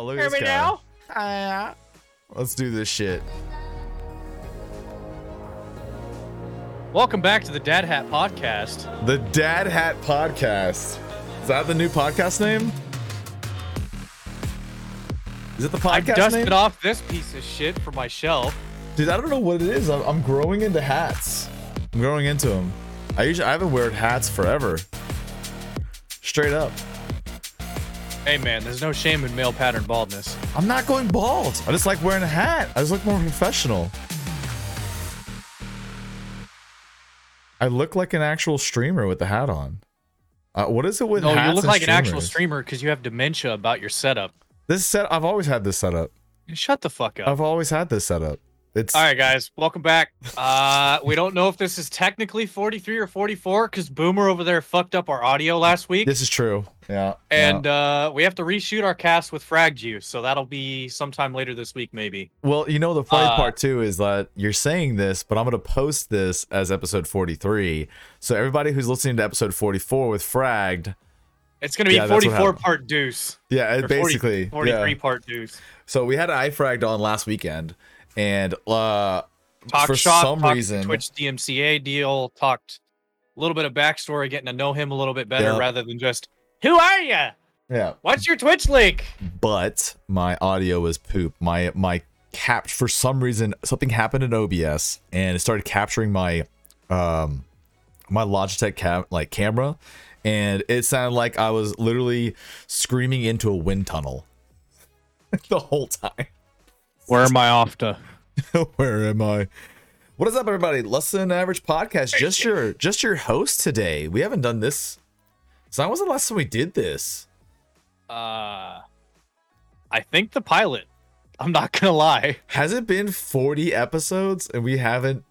Oh, look Hear at this me guy. now? Ah. Let's do this shit. Welcome back to the Dad Hat Podcast. The Dad Hat Podcast. Is that the new podcast name? Is it the I podcast dusted name? off this piece of shit from my shelf. Dude, I don't know what it is. I'm, I'm growing into hats. I'm growing into them. I usually I haven't wear hats forever. Straight up. Hey man, there's no shame in male pattern baldness. I'm not going bald. I just like wearing a hat. I just look more professional. I look like an actual streamer with the hat on. Uh, what is it with No, you look like an actual streamer because you have dementia about your setup. This set, I've always had this setup. Shut the fuck up. I've always had this setup. It's All right, guys, welcome back. Uh, we don't know if this is technically 43 or 44 because Boomer over there fucked up our audio last week, this is true. Yeah. and yeah. uh, we have to reshoot our cast with Frag Juice, so that'll be sometime later this week, maybe. well, you know the funny uh, part too is that you're saying this, but I'm gonna post this as episode 43. So everybody who's listening to episode 44 with Fragged, It's gonna be Yeah, 44 part deuce. yeah, it 40 basically 43 yeah. part deuce. So we had iFragged on last weekend, and uh, Talk for shop, some talked reason, Twitch DMCA deal, talked a little bit of backstory, getting to know him a little bit better Yeah. rather than just, who are you? yeah. What's your Twitch link? But my audio was poop. My my cap for some reason something happened in OBS and it started capturing my um my Logitech cam like camera, and it sounded like I was literally screaming into a wind tunnel the whole time. Where am I off to? Where am I? What is up, everybody? Less than average podcast. Just your just your host today. We haven't done this. So when was the last time we did this? Uh, I think the pilot. I'm not gonna lie. Has it been 40 episodes and we haven't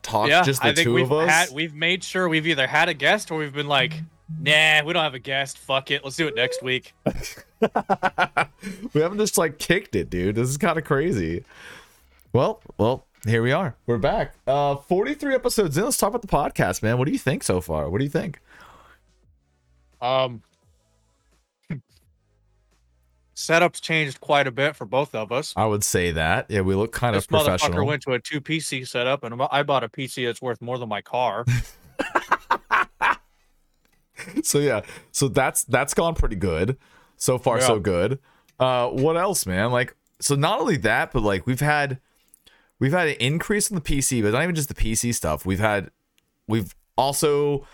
talked yeah, just the I think two we've of us? had we've made sure we've either had a guest or we've been like, nah, we don't have a guest. Fuck it, let's do it next week. we haven't just like kicked it, dude. This is kind of crazy. Well, well, here we are. We're back. Uh 43 episodes in. Let's talk about the podcast, man. What do you think so far? What do you think? Um, setups changed quite a bit for both of us. I would say that. Yeah, we look kind This of professional. motherfucker went to a two PC setup, and I bought a PC that's worth more than my car. so yeah, so that's that's gone pretty good. So far, so good. Uh, what else, man? Like, so not only that, but like we've had we've had an increase in the PC, but not even just the PC stuff. We've had we've also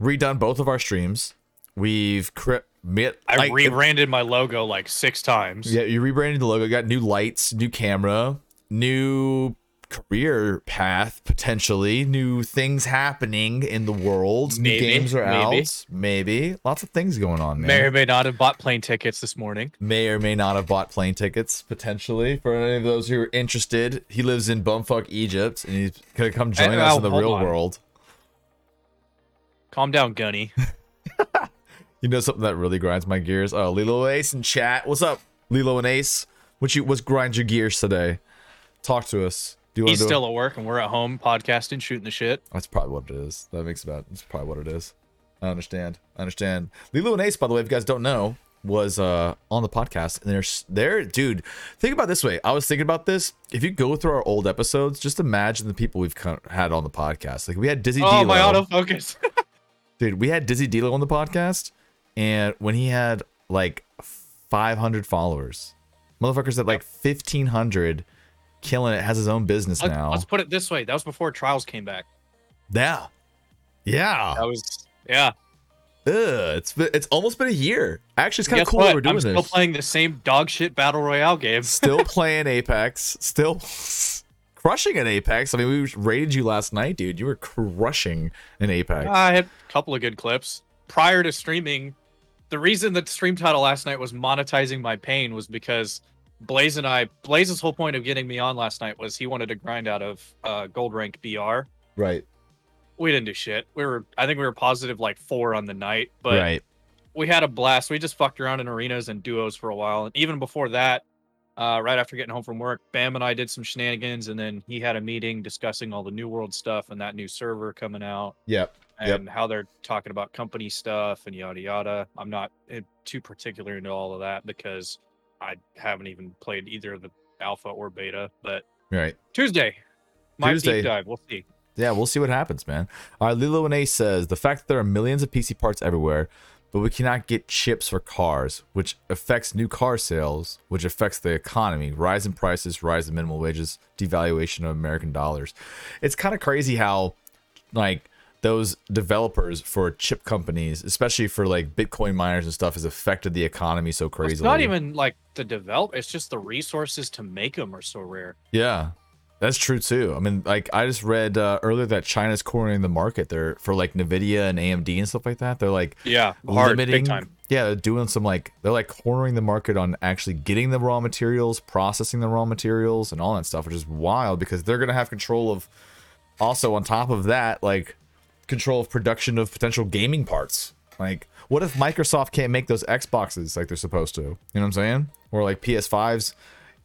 redone both of our streams. We've mit, I like, rebranded my logo like six times. Yeah, you rebranded the logo, got new lights, new camera, new career path potentially, new things happening in the world. new games are maybe. out, maybe lots of things going on, man. May or may not have bought plane tickets this morning. may or may not have bought plane tickets potentially for any of those who are interested. He lives in bumfuck Egypt and he's gonna come eh, join Hey, us oh, in the real on. world. Calm down, Gunny. You know something that really grinds my gears? Oh, Lilo Ace in chat. What's up, Lilo and Ace? What you what's grind your gears today? Talk to us. Do He's still at work, and we're at home podcasting, shooting the shit. That's probably what it is. That makes about that's probably what it is. I understand. I understand. Lilo and Ace, by the way, if you guys don't know, was uh on the podcast and they're s- they're dude. Think about it this way. I was thinking about this. If you go through our old episodes, just imagine the people we've had on the podcast. Like we had Dizzy Oh, D'Lo. my autofocus. Dude, we had Dizzy D'Lo on the podcast, and when he had like 500 followers, motherfuckers at like 1500, killing it. Has his own business Let's, now. let's put it this way: that was before Trials came back. Yeah, yeah. That was yeah. Ugh, it's been, it's almost been a year. Actually, it's kind of cool that what? we're doing I'm still this. playing the same dog shit battle royale game. still playing Apex. Still crushing an Apex. I mean, we rated you last night, dude. You were crushing an Apex. I had a couple of good clips prior to streaming. The reason that stream title last night was monetizing my pain was because Blaze and I, Blaze's whole point of getting me on last night was he wanted to grind out of uh, gold rank BR. right. We didn't do shit. We were, I think we were positive like four on the night, but right. we had a blast. We just fucked around in arenas and duos for a while. And even before that, uh, right after getting home from work, Bam and I did some shenanigans, and then he had a meeting discussing all the New World stuff and that new server coming out Yep. Yep. and how they're talking about company stuff and yada yada. I'm not eh, too particular into all of that because I haven't even played either the alpha or beta. But Right. Tuesday, my Tuesday. deep dive. We'll see. Yeah, we'll see what happens, man. All right, Lilo and Ace says the fact that there are millions of PC parts everywhere, but we cannot get chips for cars, which affects new car sales, which affects the economy, rise in prices, rise in minimum wages, devaluation of American dollars. It's kind of crazy how, like, those developers for chip companies, especially for like Bitcoin miners and stuff, has affected the economy so crazy. It's crazily. not even like the develop. It's just the resources to make them are so rare. Yeah, that's true too. I mean, like I just read uh, earlier that China's cornering the market there for like Nvidia and AMD and stuff like that. They're like Yeah, hard, limiting, yeah, they're doing some like they're like cornering the market on actually getting the raw materials, processing the raw materials, and all that stuff, which is wild because they're gonna have control of. Also, on top of that, like control of production of potential gaming parts. Like, what if Microsoft can't make those Xboxes like they're supposed to? You know what I'm saying? Or like PS5s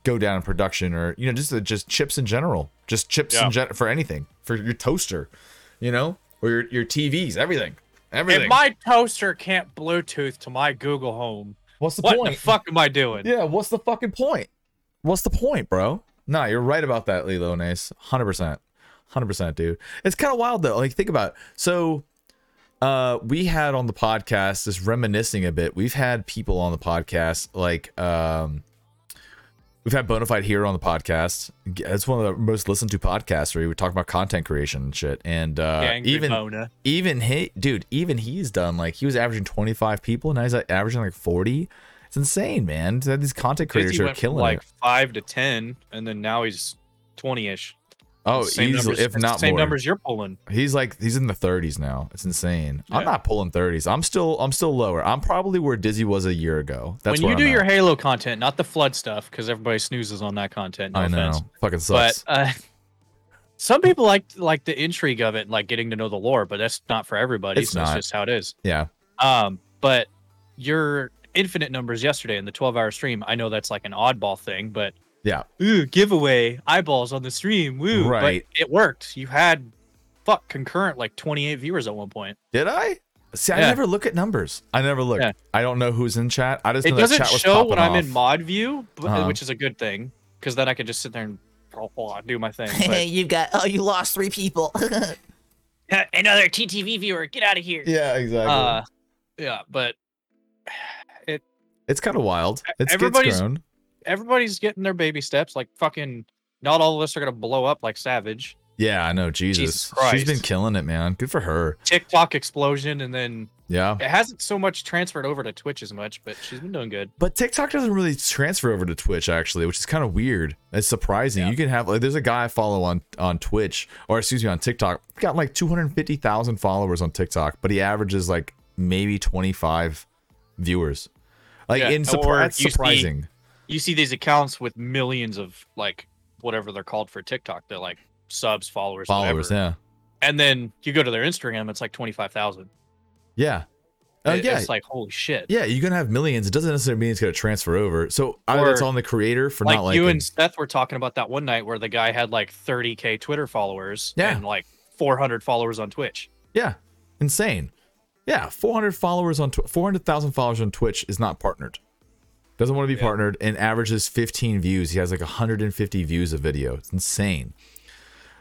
go down in production, or you know, just uh, just chips in general, just chips in Yeah. gen- for anything, for your toaster, you know, or your your TVs, everything, everything. If my toaster can't Bluetooth to my Google Home, What's the what point? What the fuck am I doing? Yeah, what's the fucking point? What's the point, bro? Nah, you're right about that, Lilo and Ace. 100%. 100%, dude. It's kind of wild, though. Like, think about it. So, uh, we had on the podcast, just reminiscing a bit, we've had people on the podcast, like, um, we've had Bonafide Hero on the podcast. It's one of the most listened to podcasts where we talk about content creation and shit. And, uh, even, Mona. even he, dude, even he's done like he was averaging 25 people, and now he's like averaging like 40. It's insane, man. These content creators are killing like it. five to ten, and then now he's twenty-ish. Oh, Same easily, numbers, if not same more. numbers you're pulling. He's like he's in the 30s now. It's insane. I'm not pulling 30s. I'm still I'm still lower. I'm probably where Dizzy was a year ago. That's when you do your. Halo content, not the flood stuff, because everybody snoozes on that content. No I know. offense. Fucking But sucks. uh, some people like like the intrigue of it, like getting to know the lore, but that's not for everybody. It's so not. it's just how it is. yeah. Um, but your infinite numbers yesterday in the 12 hour stream, I know that's like an oddball thing, but Yeah. ooh, giveaway eyeballs on the stream, woo. but Right. it worked. You had fuck concurrent like 28 viewers at one point. Did I? See, I Yeah. never look at numbers. I never look. Yeah. I don't know who's in chat. I just know It that doesn't chat was show popping when I'm in mod view, but, Uh-huh. which is a good thing because then I can just sit there and oh, oh, do my thing. Hey, But, you've got oh, you lost three people. another TTV viewer, get out of here. Yeah, exactly. Uh, yeah, but it. it's kind of wild. It's everybody's- gets grown. Everybody's getting their baby steps. Like fucking, not all of us are gonna blow up like Savage. Yeah, I know. Jesus. Jesus She's been killing it, man. Good for her. TikTok explosion, and then Yeah. it hasn't so much transferred over to Twitch as much, but she's been doing good. But TikTok doesn't really transfer over to Twitch actually, which is kind of weird. It's surprising. Yeah. You can have like there's a guy I follow on on Twitch or excuse me on TikTok. He's got like 250,000 followers on TikTok, but he averages like maybe 25 viewers. Like Yeah, in surprise, that's you see- surprising. You see these accounts with millions of like whatever they're called for TikTok. They're like subs, followers, followers, whatever. yeah. And then you go to their Instagram, it's like twenty five thousand. Yeah. Oh yeah. it's like holy shit. yeah, you're gonna have millions. It doesn't necessarily mean it's gonna transfer over. So either it's on the creator for not like you and Seth were talking about that one night where the guy had like 30k Twitter followers Yeah. and like 400 followers on Twitch. Yeah, insane. Yeah, 400 followers on tw- 400,000 followers on Twitch is not partnered. Doesn't want to be Yeah. partnered and averages 15 views. He has like 150 views a video. It's insane.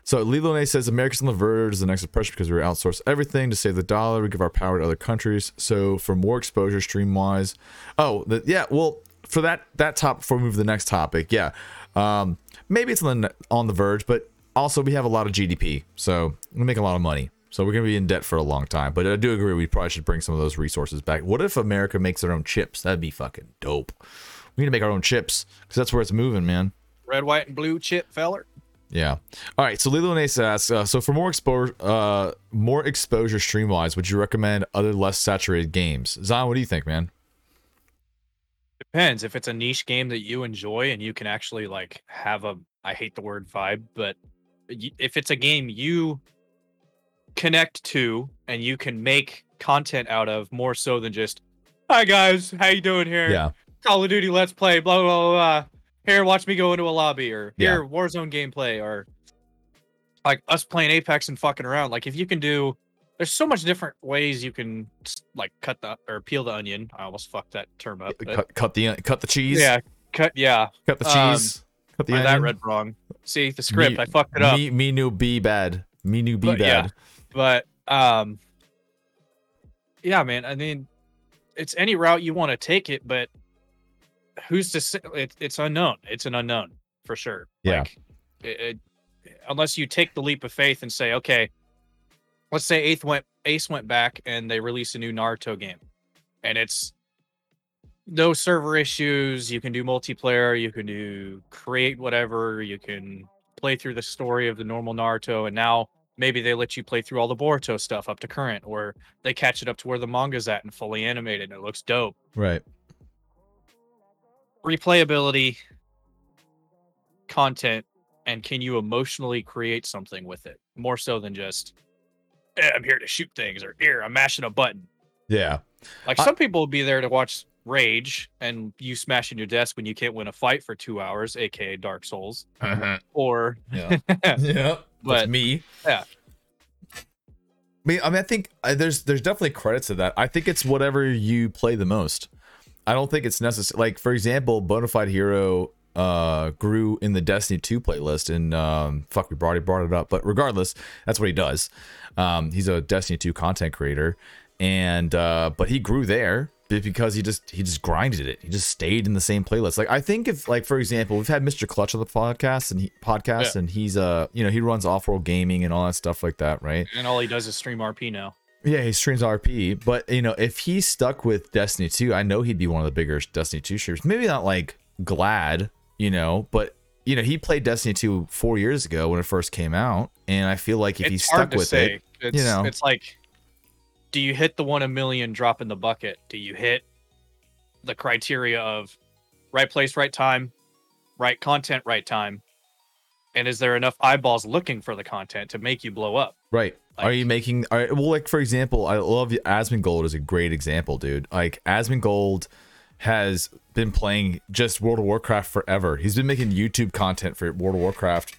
So Lilo Nay says America's on the verge of the next oppression because we outsource everything to save the dollar. We give our power to other countries. So for more exposure, stream wise. Oh, the, yeah. Well, for that that top before we move to the next topic, yeah. Um, maybe it's on the on the verge, but also we have a lot of GDP, so we make a lot of money. So we're gonna be in debt for a long time. But I do agree we probably should bring some of those resources back. What if America makes their own chips? That'd be fucking dope. We need to make our own chips because that's where it's moving, man. Red, white, and blue chip feller. Yeah. All right. So Lilo and Ace asks, uh, so for more exposure, uh, more exposure stream wise, would you recommend other less saturated games? Zion, what do you think, man? Depends if it's a niche game that you enjoy and you can actually like have a I hate the word vibe, but if it's a game you connect to and you can make content out of more so than just hi guys, how you doing here? Yeah. Call of Duty Let's Play, blah blah blah. blah. Here, watch me go into a lobby, or Yeah. here, Warzone gameplay, or like us playing Apex and fucking around. Like if you can do, there's so much different ways you can like cut the or peel the onion. I almost fucked that term up. Cut, cut the cut the cheese. yeah, cut. Yeah, Cut the Um, cheese. cut the I that read wrong. See the script. Me- I fucked it up. Me, me new be bad. Me new be But, yeah. But um yeah man i mean it's any route you want to take it but who's to say it, it's unknown. It's an unknown for sure. Yeah. like it, it- unless you take the leap of faith and say okay let's say eighth went ace went back and they release a new naruto game. And it's no server issues you can do multiplayer you can do create whatever you can play through the story of the normal naruto and now maybe they let you play through all the Boruto stuff up to current, or they catch it up to where the manga's at and fully animated and it looks dope. Right. Replayability, content, and can you emotionally create something with it more so than just, "Eh, I'm here to shoot things or here, I'm mashing a button. Yeah. Like I- some people will be there to watch Rage and you smashing your desk when you can't win a fight for two hours, aka Dark Souls, or Yeah. yeah. But- That's me. yeah. I mean, I mean, I think uh, there's there's definitely credits to that. I think it's whatever you play the most. I don't think it's necessary. Like for example, Bonafide Hero uh grew in the Destiny 2 playlist, and um, fuck, we already brought it up. But regardless, that's what he does. Um, he's a Destiny 2 content creator, and uh, but he grew there be- because he just he just grinded it. He just stayed in the same playlist. Like I think if like for example, we've had Mr. Clutch on the podcast and he podcast Yeah. and he's uh you know he runs off world gaming and all that stuff like that, right? and all he does is stream RP now. Yeah, he streams RP, but you know, if he stuck with Destiny 2, I know he'd be one of the bigger Destiny 2 streamers. Maybe not like Gladd, you know, but you know, he played Destiny 2 four years ago when it first came out, and I feel like if he stuck with say. it, It's, know. it's like, do you hit the one a million drop in the bucket? Do you hit the criteria of right place, right time, right content, right time? And is there enough eyeballs looking for the content to make you blow up? right? are you making? Are, well, like for example, I love Asmongold is a great example, dude. Like Asmongold has been playing just World of Warcraft forever. He's been making YouTube content for World of Warcraft.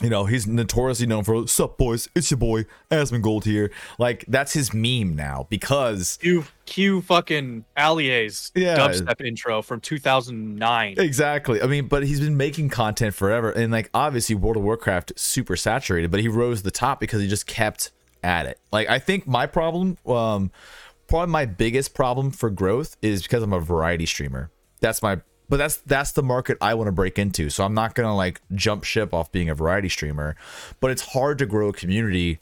You know, he's notoriously known for "Sup, boys? It's your boy Asmongold here." Like that's his meme now because Cue, cue fucking Allier's Yeah. dubstep intro from 2009. Exactly. I mean, but he's been making content forever, and like obviously, World of Warcraft super saturated, but he rose to the top because he just kept at it. Like I think my problem, um, probably my biggest problem for growth is because I'm a variety streamer. That's my, but that's that's the market I want to break into. So I'm not gonna like jump ship off being a variety streamer, but it's hard to grow a community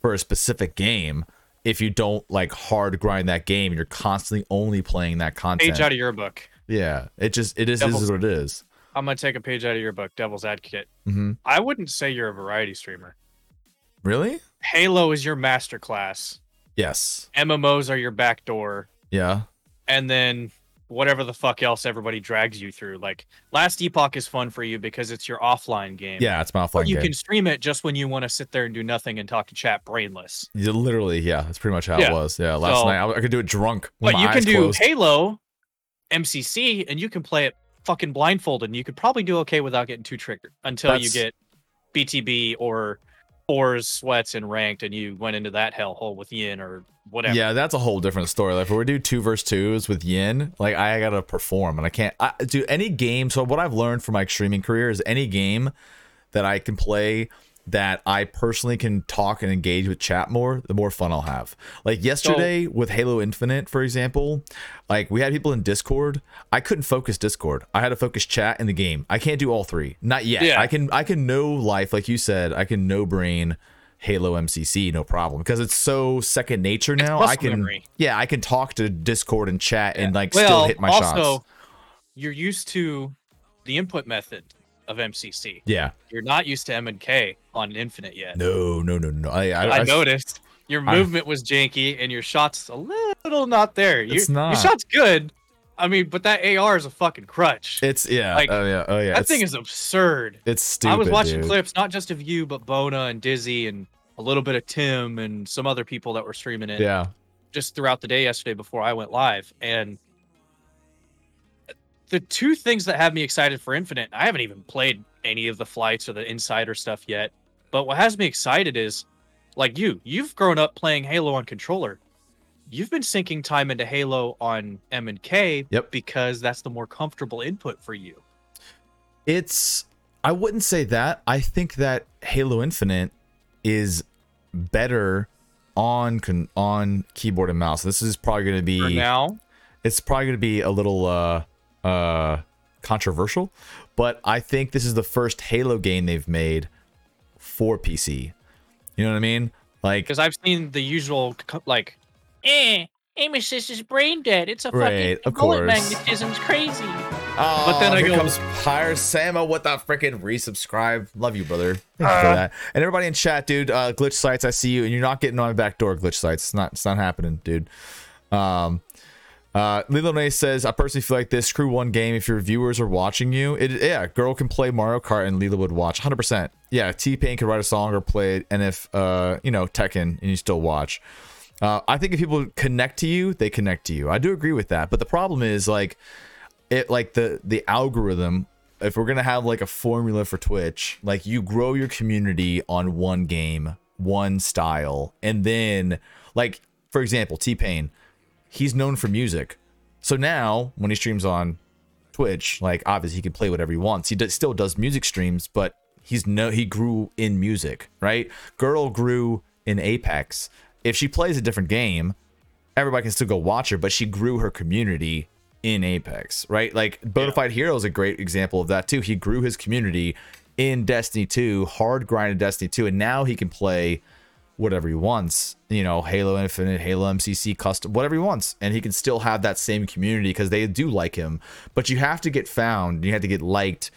for a specific game if you don't like hard grind that game and you're constantly only playing that content. Page out of your book. Yeah, it just it is, Devil's- is what it is. I'm gonna take a page out of your book, Devil's Advocate. hmm I wouldn't say you're a variety streamer. Really? Halo is your masterclass. Yes. MMOs are your backdoor, Yeah. and then whatever the fuck else everybody drags you through. Like Last Epoch is fun for you because it's your offline game. Yeah, it's my offline But you game. can stream it just when you want to sit there and do nothing and talk to chat brainless. You literally, yeah, that's pretty much how Yeah. it was. Yeah, last So- night I, I could do it drunk. But you can do closed. Halo MCC and you can play it fucking blindfolded and you could probably do okay without getting too triggered until you get BTB or fours, sweats, and ranked and you went into that hellhole with Yin or whatever. Yeah, that's a whole different story. Like if we do two versus twos with Yin, like I gotta perform, and I can't I, do any game. So what I've learned from my streaming career is any game that I can play that I personally can talk and engage with chat more, the more fun I'll have. Like yesterday with Halo Infinite, for example, like we had people in Discord. I couldn't focus Discord. I had to focus chat in the game. I can't do all three. Not yet. Yeah. I can I can know life, like you said, I can no brain Halo MCC, no problem. Because it's so second nature now. I can memory. Yeah, I can talk to Discord and chat and like well, still hit my shots. also, shots. you're used to the input method of MCC. Yeah. You're not used to M and K on Infinite yet. No, no, no, no. I I, I, I- noticed your I- movement was janky and your shots a little not there. Your, It's not. Your shot's good. I mean, but that AR is a fucking crutch. It's yeah. Like, oh yeah. Oh yeah. that thing is absurd. It's stupid. I was watching dude. clips, not just of you, but Bona and Dizzy and a little bit of Tim and some other people that were streaming it Yeah. just throughout the day yesterday before I went live. And the two things that have me excited for Infinite, I haven't even played any of the flights or the insider stuff yet. But what has me excited is like you, you've grown up playing Halo on controller. you've been sinking time into Halo on M and K Yep. because that's the more comfortable input for you. It's I wouldn't say that. I think that Halo Infinite is better on on keyboard and mouse. This is probably going to be For now, it's probably going to be a little uh uh controversial, but I think this is the first Halo game they've made for PC. You know what I mean? Like because I've seen the usual like, Eh, aim assist is brain dead. It's a Right, fucking of bullet course. magnetism's crazy. Oh, But then I here go- comes Pyre Samo with the freaking resubscribe. Love you, brother. Thank you Uh. for that. And everybody in chat, dude. Uh, glitch sites, I see you, and you're not getting on my back door. Glitch sites, it's not. It's not happening, dude. Um, uh, Lilo Nay says, I personally feel like this. Screw one game. If your viewers are watching you, it yeah, girl can play Mario Kart and Lila would watch. 100. percent Yeah, T Pain could write a song or play it, and if uh, you know Tekken, and you still watch. Uh, I think if people connect to you, they connect to you. I do agree with that. But the problem is like it like the the algorithm if we're gonna have like a formula for twitch like you grow your community on one game one style and then like for example t-pain he's known for music. So now when he streams on twitch like obviously he can play whatever he wants. He does, still does music streams but he's no he grew in music right? Girl grew in apex. If she plays a different game everybody can still go watch her, but she grew her community in Apex, right? Like Bonafide Hero is a great example of that too. He grew his community in Destiny 2, hard grinded Destiny 2, and now he can play whatever he wants, you know, Halo Infinite, Halo MCC custom, whatever he wants, and he can still have that same community because they do like him. But you have to get found, you have to get liked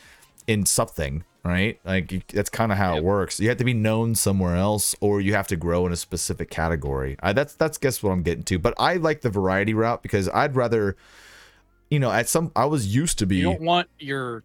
in something, right? Like you, that's kind of how it works. You have to be known somewhere else, or you have to grow in a specific category. I, that's that's guess what I'm getting to. But I like the variety route because I'd rather, you know, at some I was used to be. you don't want your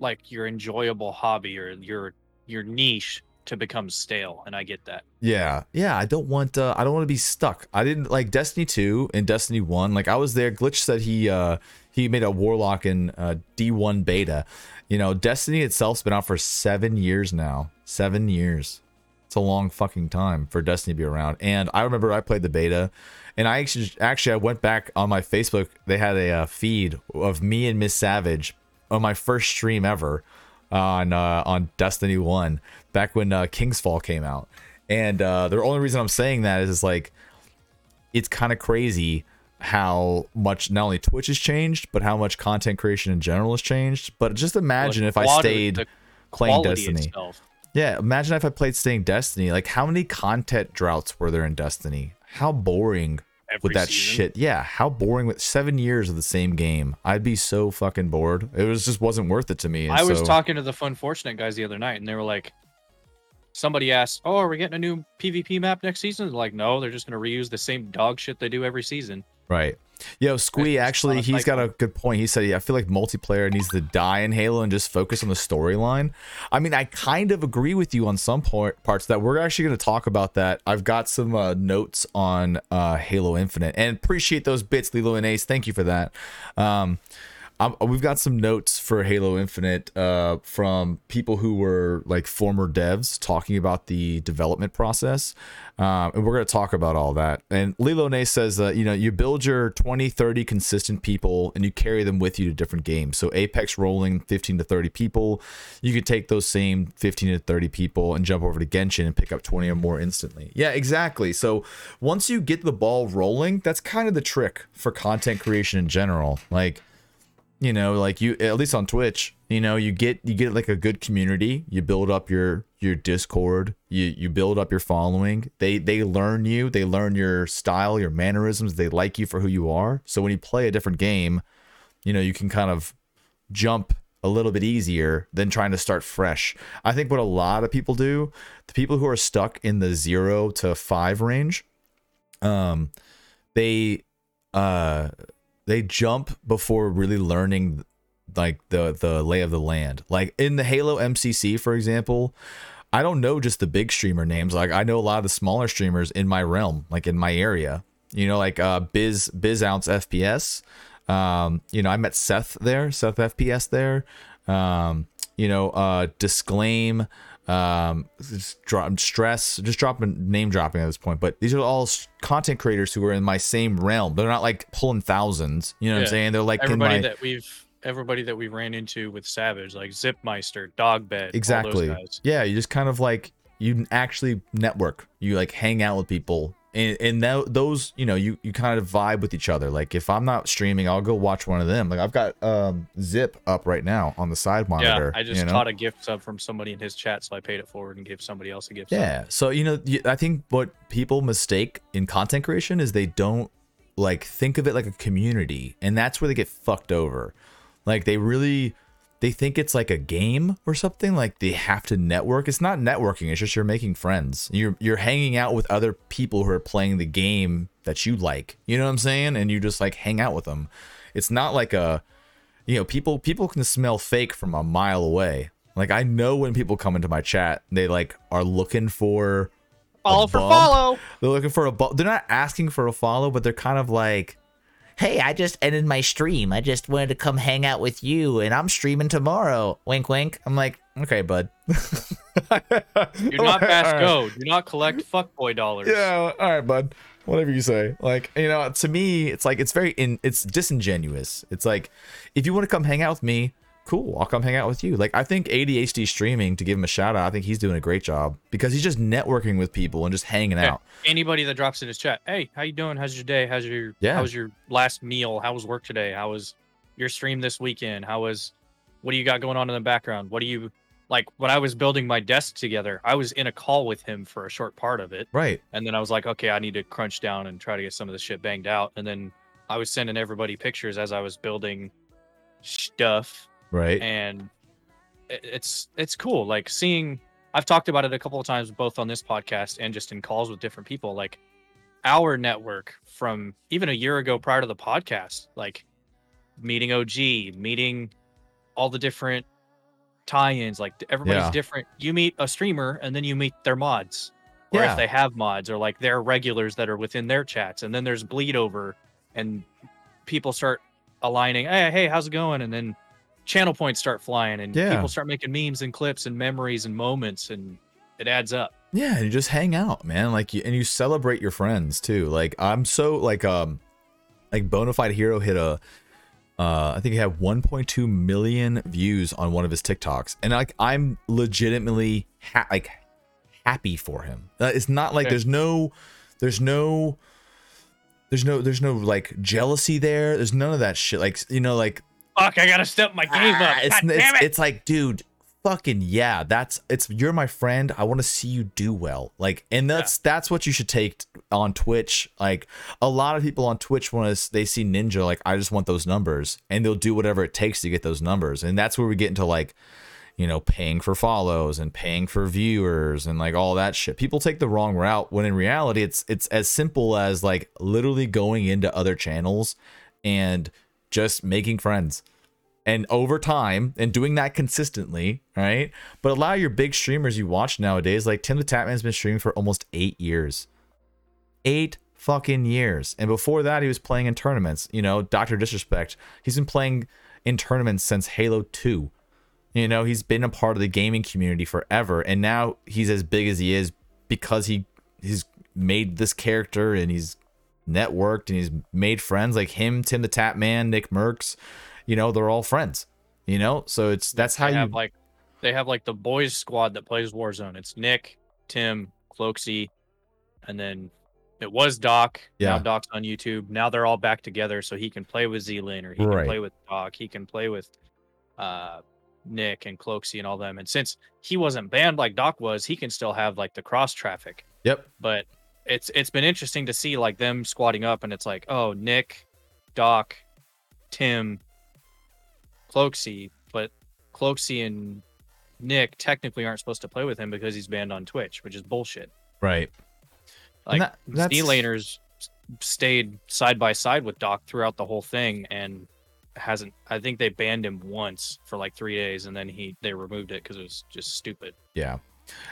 like your enjoyable hobby or your your niche to become stale, and I get that. Yeah, yeah. I don't want. Uh, I don't want to be stuck. I didn't like Destiny two and Destiny one. Like I was there. Glitch said he uh he made a warlock in uh, D one beta. You know, Destiny itself's been out for seven years now. Seven years. It's a long fucking time for Destiny to be around. And I remember I played the beta, and I actually actually I went back on my Facebook. They had a uh, feed of me and Miss Savage on my first stream ever on uh, on Destiny One back when uh, King's Fall came out. And uh, the only reason I'm saying that is, is like it's kind of crazy how much not only Twitch has changed, but how much content creation in general has changed. But just imagine Like, if I stayed playing Destiny. itself. Yeah, imagine if I played staying Destiny. Like, how many content droughts were there in Destiny? How boring Every with that season. shit. Yeah, how boring with seven years of the same game. I'd be so fucking bored. It was just wasn't worth it to me. I was talking to the Fun Fortunate guys the other night, and they were like, somebody asked, "Oh, are we getting a new PvP map next season?" Like, no, they're just going to reuse the same dog shit they do every season. Right. Yo, Squee, actually, he's got a good point. He said, yeah, I feel like multiplayer needs to die in Halo and just focus on the storyline. I mean, I kind of agree with you on some part, parts that we're actually going to talk about that. I've got some uh, notes on uh, Halo Infinite and appreciate those bits, Lilo and Ace. Thank you for that. Um, I'm, we've got some notes for Halo Infinite uh, from people who were like former devs talking about the development process. Um, and we're going to talk about all that. And Lilo Nay says that, you know, you build your 20, 30 consistent people and you carry them with you to different games. So Apex rolling 15 to 30 people. You could take those same 15 to 30 people and jump over to Genshin and pick up 20 or more instantly. Yeah, exactly. So once you get the ball rolling, that's kind of the trick for content creation in general. Like, you know like you at least on twitch you know you get you get like a good community. You build up your your discord. You you build up your following. They they learn you. They learn your style your mannerisms. They like you for who you are. So when you play a different game you know you can kind of jump a little bit easier than trying to start fresh. I think what a lot of people do the people who are stuck in the 0 to 5 range um they uh they jump before really learning like the the lay of the land. Like in the Halo MCC, for example, I don't know just the big streamer names. Like I know a lot of the smaller streamers in my realm, like in my area. You know, like uh Biz Biz Ounce FPS. Um, you know, I met Seth there, Seth FPS there. Um, you know, uh Disclaim, um just drop stress just dropping name dropping at this point but these are all content creators who are in my same realm. They're not like pulling thousands you know what i'm saying? They're like everybody my that we've everybody that we ran into with Savage, like Zipmeister, Dogbed, exactly All those guys. yeah you just kind of like you actually network. You like hang out with people and and tho- those you know you you kind of vibe with each other like if i'm not streaming i'll go watch one of them like i've got um zip up right now on the side monitor Yeah, I just you know? caught a gift sub from somebody in his chat, so I paid it forward and gave somebody else a gift. sub. Yeah. So, you know, i think what people mistake in content creation is they don't like think of it like a community. And that's where they get fucked over. Like they really they think it's like a game or something like they have to network. It's not networking, it's just you're making friends. You're you're hanging out with other people who are playing the game that you like. You know what I'm saying? And you just like hang out with them. It's not like a you know, people people can smell fake from a mile away. Like I know when people come into my chat, they like are looking for Follow for follow. They're looking for a bu- they're not asking for a follow, but they're kind of like Hey, I just ended my stream. I just wanted to come hang out with you, and I'm streaming tomorrow. Wink, wink. I'm like, okay, bud. You do not pass go. Do not collect fuckboy dollars. Yeah, all right, bud. Whatever you say. Like, you know, to me, it's like it's very in it's disingenuous. It's like if you want to come hang out with me, cool, I'll come hang out with you. Like I think ADHD streaming to give him a shout out, I think he's doing a great job because he's just networking with people and just hanging Yeah. out. Anybody that drops in his chat, hey, how you doing? How's your day? How's your Yeah. How was your last meal? How was work today? How was your stream this weekend? How was what do you got going on in the background? What do you like when I was building my desk together, I was in a call with him for a short part of it. Right. And then I was like, okay, I need to crunch down and try to get some of this shit banged out. And then I was sending everybody pictures as I was building stuff Right. and it's it's cool like seeing i've talked about it a couple of times both on this podcast and just in calls with different people like our network from even a year ago prior to the podcast like meeting og meeting all the different tie-ins like everybody's Yeah. different you meet a streamer and then you meet their mods or Yeah. if they have mods or like their regulars that are within their chats and then there's bleed over and people start aligning hey hey how's it going and then channel points start flying and Yeah. people start making memes and clips and memories and moments and it adds up Yeah, and you just hang out, man. Like you and you celebrate your friends too. Like I'm so like um like Bonafide Hero hit a uh I think he had 1.2 million views on one of his TikToks. And like I'm legitimately ha- like happy for him. Uh, It's not like Okay. there's no there's no there's no there's no like jealousy there. There's none of that shit. Like you know like fuck i gotta step my game Ah, up it's, God it's, damn it. it's like, dude, fucking yeah. That's it's you're my friend. I want to see you do well. Like, and that's that's what you should take on Twitch. Like, a lot of people on Twitch want to they see Ninja like I just want those numbers, and they'll do whatever it takes to get those numbers. And that's where we get into like, you know, paying for follows and paying for viewers and like all that shit. People take the wrong route when in reality it's it's as simple as like literally going into other channels and just making friends and over time and doing that consistently, right? But a lot of your big streamers you watch nowadays, like Tim the Tatman's been streaming for almost eight years. Eight fucking years. And before that, he was playing in tournaments. You know, Dr. Disrespect, he's been playing in tournaments since Halo 2. You know, he's been a part of the gaming community forever. And now he's as big as he is because he he's made this character and he's networked and he's made friends like him, Tim the Tatman, Nick Mercs. You know, they're all friends. You know, so it's that's how they you have like they have like the boys squad that plays warzone. It's nick tim cloakzy and then it was doc. Yeah. Now doc's on youtube. Now they're all back together so he can play with z-lane or he Right. can play with doc. He can play with uh nick and cloakzy and all them. And since he wasn't banned like doc was he can still have like the cross traffic. Yep. but it's it's been interesting to see like them squatting up and it's like oh nick doc tim cloakzy but cloakzy and nick technically aren't supposed to play with him because he's banned on twitch which is bullshit Right. like that- Z-laners stayed side by side with doc throughout the whole thing and hasn't i think they banned him once for like three days and then he they removed it because it was just stupid Yeah.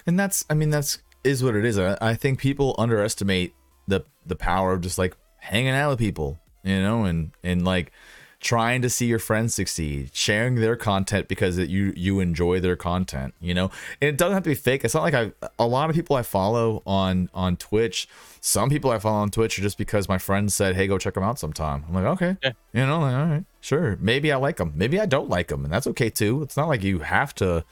And that's I mean that's is what it is. I, I think people underestimate the the power of just like hanging out with people, you know, and and like trying to see your friends succeed, sharing their content because it, you you enjoy their content, you know. And it doesn't have to be fake. It's not like I a lot of people I follow on on Twitch. Some people I follow on Twitch are just because my friends said, "Hey, go check them out sometime." I'm like, okay, Yeah. you know, like, all right, sure. Maybe I like them. Maybe I don't like them, and that's okay too. It's not like you have to.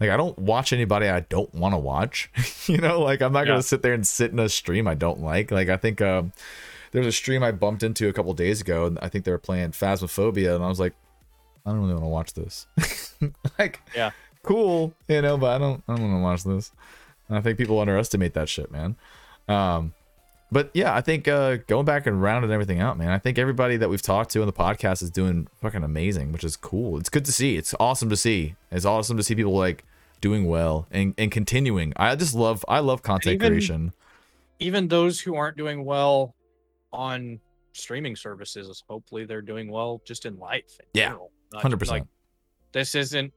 Like I don't watch anybody I don't want to watch. you know, like I'm not Yeah. gonna sit there and sit in a stream I don't like. Like I think um there was a stream I bumped into a couple days ago, and I think they were playing Phasmophobia, and I was like, I don't really want to watch this. like, Yeah. cool, you know, but I don't, I don't want to watch this. And I think people underestimate that shit, man. Um, but yeah, I think uh, going back and rounding everything out, man. I think everybody that we've talked to on the podcast is doing fucking amazing, which is cool. It's good to see. It's awesome to see. It's awesome to see people like doing well and, and continuing. I just love, I love content Even- creation. Even those who aren't doing well on streaming services, hopefully they're doing well just in life. in Yeah, Hundred like, percent. this isn't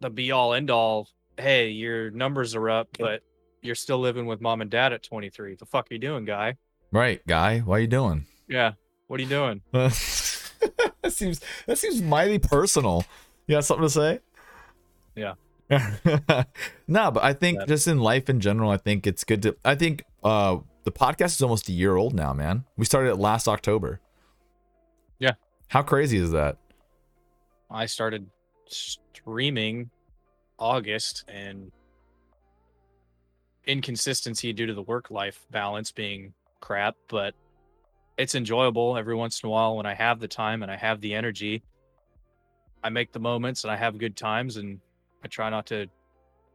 the be all end all. Hey, your numbers are up, but you're still living with mom and dad at 23. The fuck are you doing, guy? Right, guy. Why are you doing? Yeah. What are you doing? that seems that seems mighty personal. You got something to say? Yeah. no, but I think Yeah. just in life in general, I think it's good to. I think uh the podcast is almost a year old now, man. We started it last October. Yeah. How crazy is that? I started streaming August and inconsistency due to the work life balance being crap, but it's enjoyable every once in a while when I have the time and I have the energy. I make the moments and I have good times and I try not to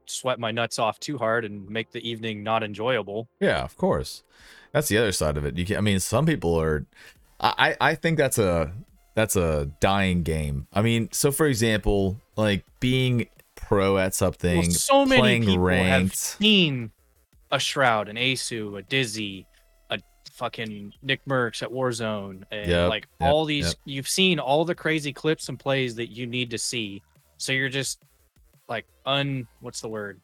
sweat my nuts off too hard and make the evening not enjoyable. Yeah, of course. That's the other side of it. You can, I mean, some people are. I I think that's a that's a dying game. I mean, so for example, like being pro at something, Well, so many playing people have seen a Shroud, an Aceu, a Dizzy, a fucking Nick Mercs at Warzone, and Yep, like yep, all these. yep. You've seen all the crazy clips and plays that you need to see. So you're just like un. What's the word?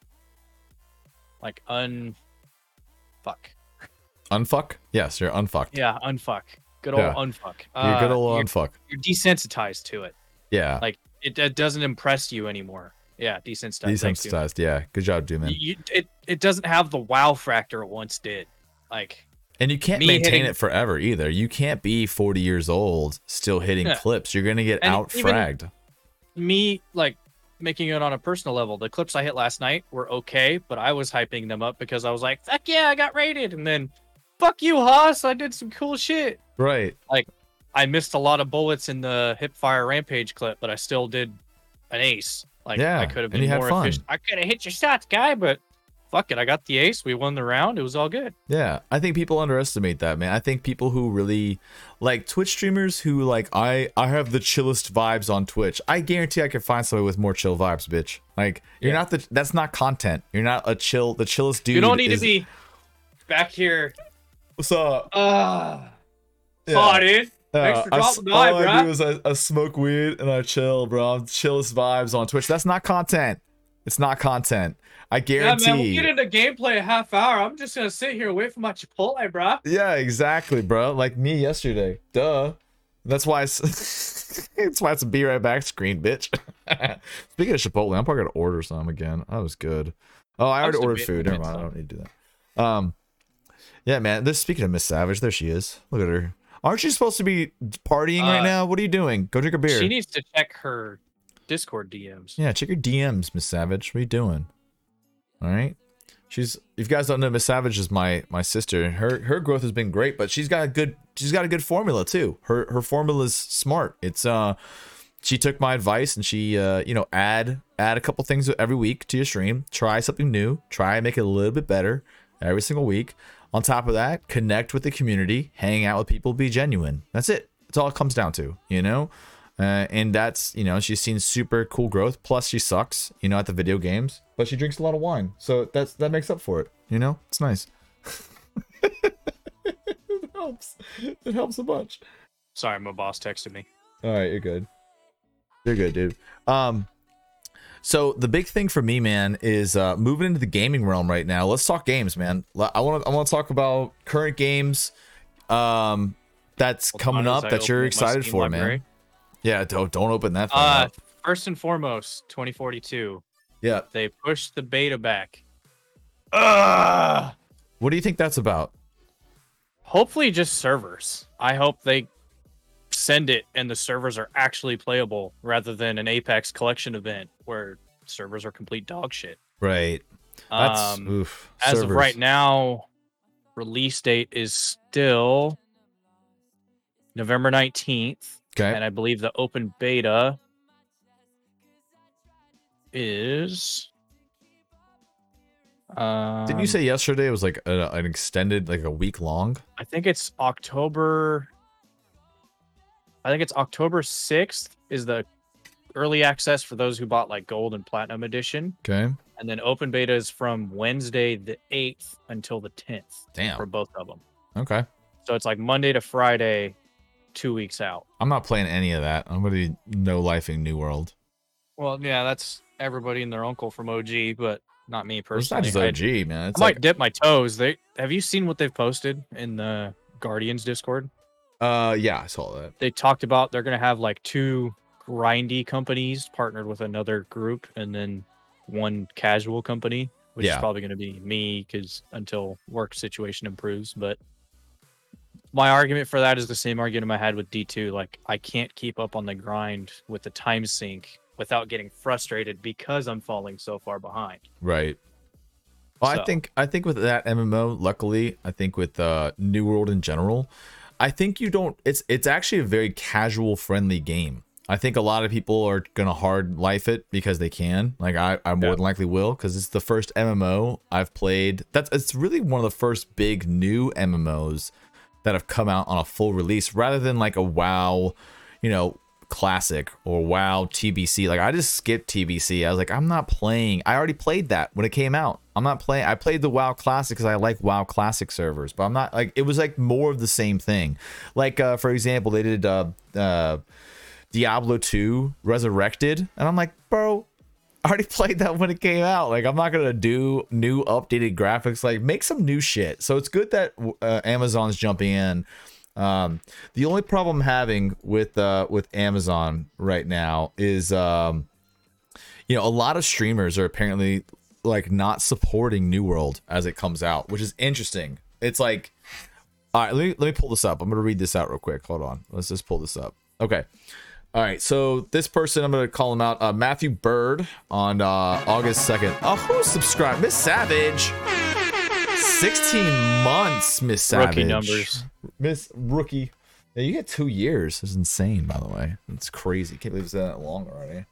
Like un. Fuck. Unfuck? Yes, you're unfucked. Yeah, unfuck. Good old Yeah. unfuck. You're good Uh, old you're, unfuck. you're desensitized to it. Yeah. Like it, it doesn't impress you anymore. Yeah, desensitized. Desensitized. Yeah. Good job, Dooman. You, it it doesn't have the wow factor it once did. Like And you can't maintain hitting- it forever either. You can't be 40 years old still hitting Yeah. clips. You're gonna get And out fragged. me, like making it on a personal level. The clips I hit last night were okay, but I was hyping them up because I was like, "Fuck yeah, I got rated!" And then, "Fuck you, Haas, I did some cool shit." Right. Like, I missed a lot of bullets in the hipfire rampage clip, but I still did an ace. Like Yeah, I could have been more efficient. I could have hit your shots, guy, but fuck it, I got the ace. We won the round. It was all good. Yeah, I think people underestimate that, man. I think people who really like Twitch streamers who like I I have the chillest vibes on Twitch. I guarantee I could find somebody with more chill vibes, bitch. Like you're Yeah. not the that's not content. You're not a chill the chillest dude. you don't need is- to be back here. What's up? Ah, Yeah. oh, dude. Thanks Uh, for I all I do is I, I smoke weed and I chill, bro. I'm chillest vibes on Twitch. That's not content. It's not content. I guarantee. Yeah, man, we'll get into gameplay a half hour. I'm just gonna sit here and wait for my Chipotle, bro. Yeah, exactly, bro. Like me yesterday. Duh. That's why it's that's why it's a be right back screen, bitch. Speaking of Chipotle, I'm probably gonna order some again. That was good. Oh, I I already ordered food. Never mind. I don't need to do that. Um, yeah, man. This speaking of Miss Savage, there she is. Look at her. Aren't you supposed to be partying right Uh, now? What are you doing? Go drink a beer. She needs to check her Discord DMs. Yeah, check your DMs, Miss Savage. What are you doing? All right. She's if you guys don't know, Miss Savage is my my sister. Her her growth has been great, but she's got a good she's got a good formula too. Her her formula is smart. It's uh she took my advice and she uh you know add add a couple things every week to your stream. Try something new. Try and make it a little bit better every single week. On top of that, connect with the community, hang out with people, be genuine. That's it. That's all it comes down to, you know? Uh, and that's, you know, she's seen super cool growth. Plus, she sucks, you know, at the video games, but she drinks a lot of wine. So that's that makes up for it, you know? It's nice. it helps. It helps a bunch. Sorry, my boss texted me. All right, you're good. You're good, dude. Um, so the big thing for me, man, is uh, moving into the gaming realm right now. Let's talk games, man. I want to I want to talk about current games, um, that's Hold coming up that you're open up my excited for, library. man. Yeah, don't don't open that. Thing Uh, up. first and foremost, 2042. Yeah. They pushed the beta back. Ugh. What do you think that's about? Hopefully, just servers. I hope they send it and the servers are actually playable rather than an Apex collection event where servers are complete dog shit. Right. That's Um, oof. as of servers. right now, release date is still November 19th. Okay. And I believe the open beta is. Um, Didn't you say yesterday it was like a, an extended, like a week long? I think it's October. I think it's October 6th is the early access for those who bought like gold and platinum edition. Okay. And then open beta is from Wednesday the 8th until the 10th Damn. for both of them. Okay. So it's like Monday to Friday, two weeks out. I'm not playing any of that. I'm gonna be no lifing New World. Well, yeah, that's everybody and their uncle from OG, but not me It's not personally. just I- OG, man. It's I might like, dip my toes. They have you seen what they've posted in the Guardians Discord? uh, yeah, I saw that. They talked about they're gonna have like two grindy companies partnered with another group, and then one casual company, which Yeah. is probably gonna be me, because until work situation improves. But my argument for that is the same argument I had with D2. Like I can't keep up on the grind with the time sink without getting frustrated because I'm falling so far behind. Right. Well, I think I think with that MMO, luckily, I think with uh, New World in general, I think you don't. It's it's actually a very casual, friendly game. I think a lot of people are gonna hard life it because they can. Like I, I more Yeah. than likely will because it's the first MMO I've played. That's it's really one of the first big new MMOs that have come out on a full release rather than like a WoW, you know, classic or WoW TBC. Like I just skipped TBC. I was like, I'm not playing. I already played that when it came out. I'm not playing. I played the WoW Classic because I like WoW Classic servers, but I'm not like it was like more of the same thing. Like uh, for example, they did uh, uh, Diablo 2 Resurrected, and I'm like, bro. I already played that when it came out. Like, I'm not gonna do new updated graphics. Like, make some new shit. So it's good that uh, Amazon's jumping in. Um, the only problem I'm having with uh, with Amazon right now is, um, you know, a lot of streamers are apparently like not supporting New World as it comes out, which is interesting. It's like, all right, let me let me pull this up. I'm gonna read this out real quick. Hold on, let's just pull this up. Okay. All right, so this person, I'm gonna call him out, uh, Matthew Bird on uh, August 2nd. Oh, who subscribed? Miss Savage. 16 months, Miss Savage. Rookie numbers. Miss Rookie. Yeah, you get two years. It's insane, by the way. It's crazy. Can't believe it's that long already.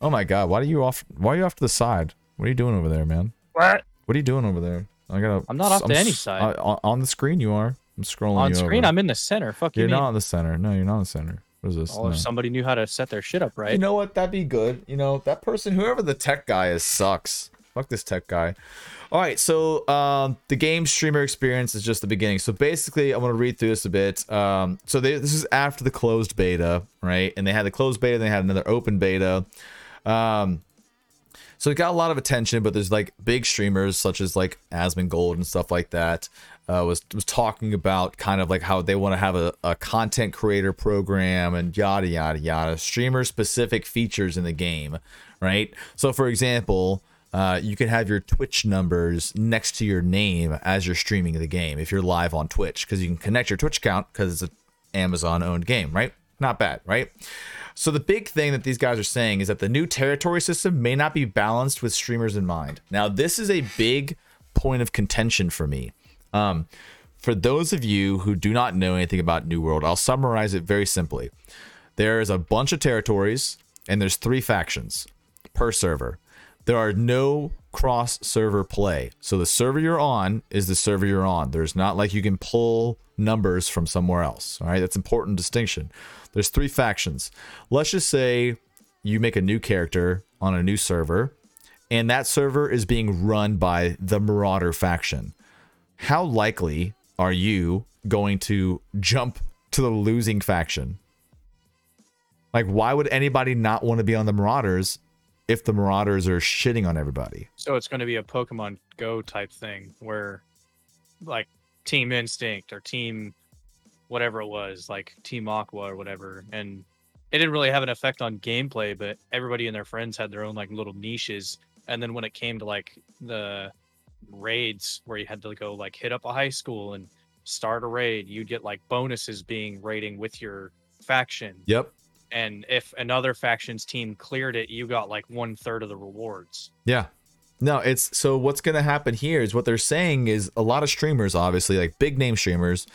Oh my god, why are you off why are you off to the side? What are you doing over there, man? What? What are you doing over there? I gotta I'm not off to any side. uh, on, on the screen you are. I'm scrolling On you screen, over. I'm in the center. Fuck you, You're mean? not in the center. No, you're not in the center. What is this? Oh, No. if somebody knew how to set their shit up right. You know what? That'd be good. You know, that person, whoever the tech guy is, sucks. Fuck this tech guy. All right, so um, the game streamer experience is just the beginning. So basically, I want to read through this a bit. Um, so they, this is after the closed beta, right? And they had the closed beta, and they had another open beta. Um, so it got a lot of attention, but there's like big streamers such as like Asmongold and stuff like that uh, was was talking about kind of like how they want to have a, a content creator program and yada yada yada streamer specific features in the game, right? So for example, uh, you can have your Twitch numbers next to your name as you're streaming the game if you're live on Twitch because you can connect your Twitch account because it's an Amazon owned game, right? Not bad, right? So the big thing that these guys are saying is that the new territory system may not be balanced with streamers in mind. Now, this is a big point of contention for me. Um, for those of you who do not know anything about New World, I'll summarize it very simply. There is a bunch of territories, and there's three factions per server. There are no cross server play. So the server you're on is the server you're on. There's not like you can pull numbers from somewhere else. All right, that's important distinction. There's three factions. Let's just say you make a new character on a new server, and that server is being run by the Marauder faction. How likely are you going to jump to the losing faction? Like, why would anybody not want to be on the Marauders if the Marauders are shitting on everybody? So it's going to be a Pokemon Go type thing where, like, Team Instinct or Team whatever it was, like Team Aqua or whatever, and it didn't really have an effect on gameplay, but everybody and their friends had their own like little niches. And then when it came to like the raids where you had to go like hit up a high school and start a raid, you'd get like bonuses being raiding with your faction. Yep. And if another faction's team cleared it, you got like one third of the rewards. Yeah. No, it's so what's going to happen here is what they're saying is a lot of streamers, obviously, like big name streamers,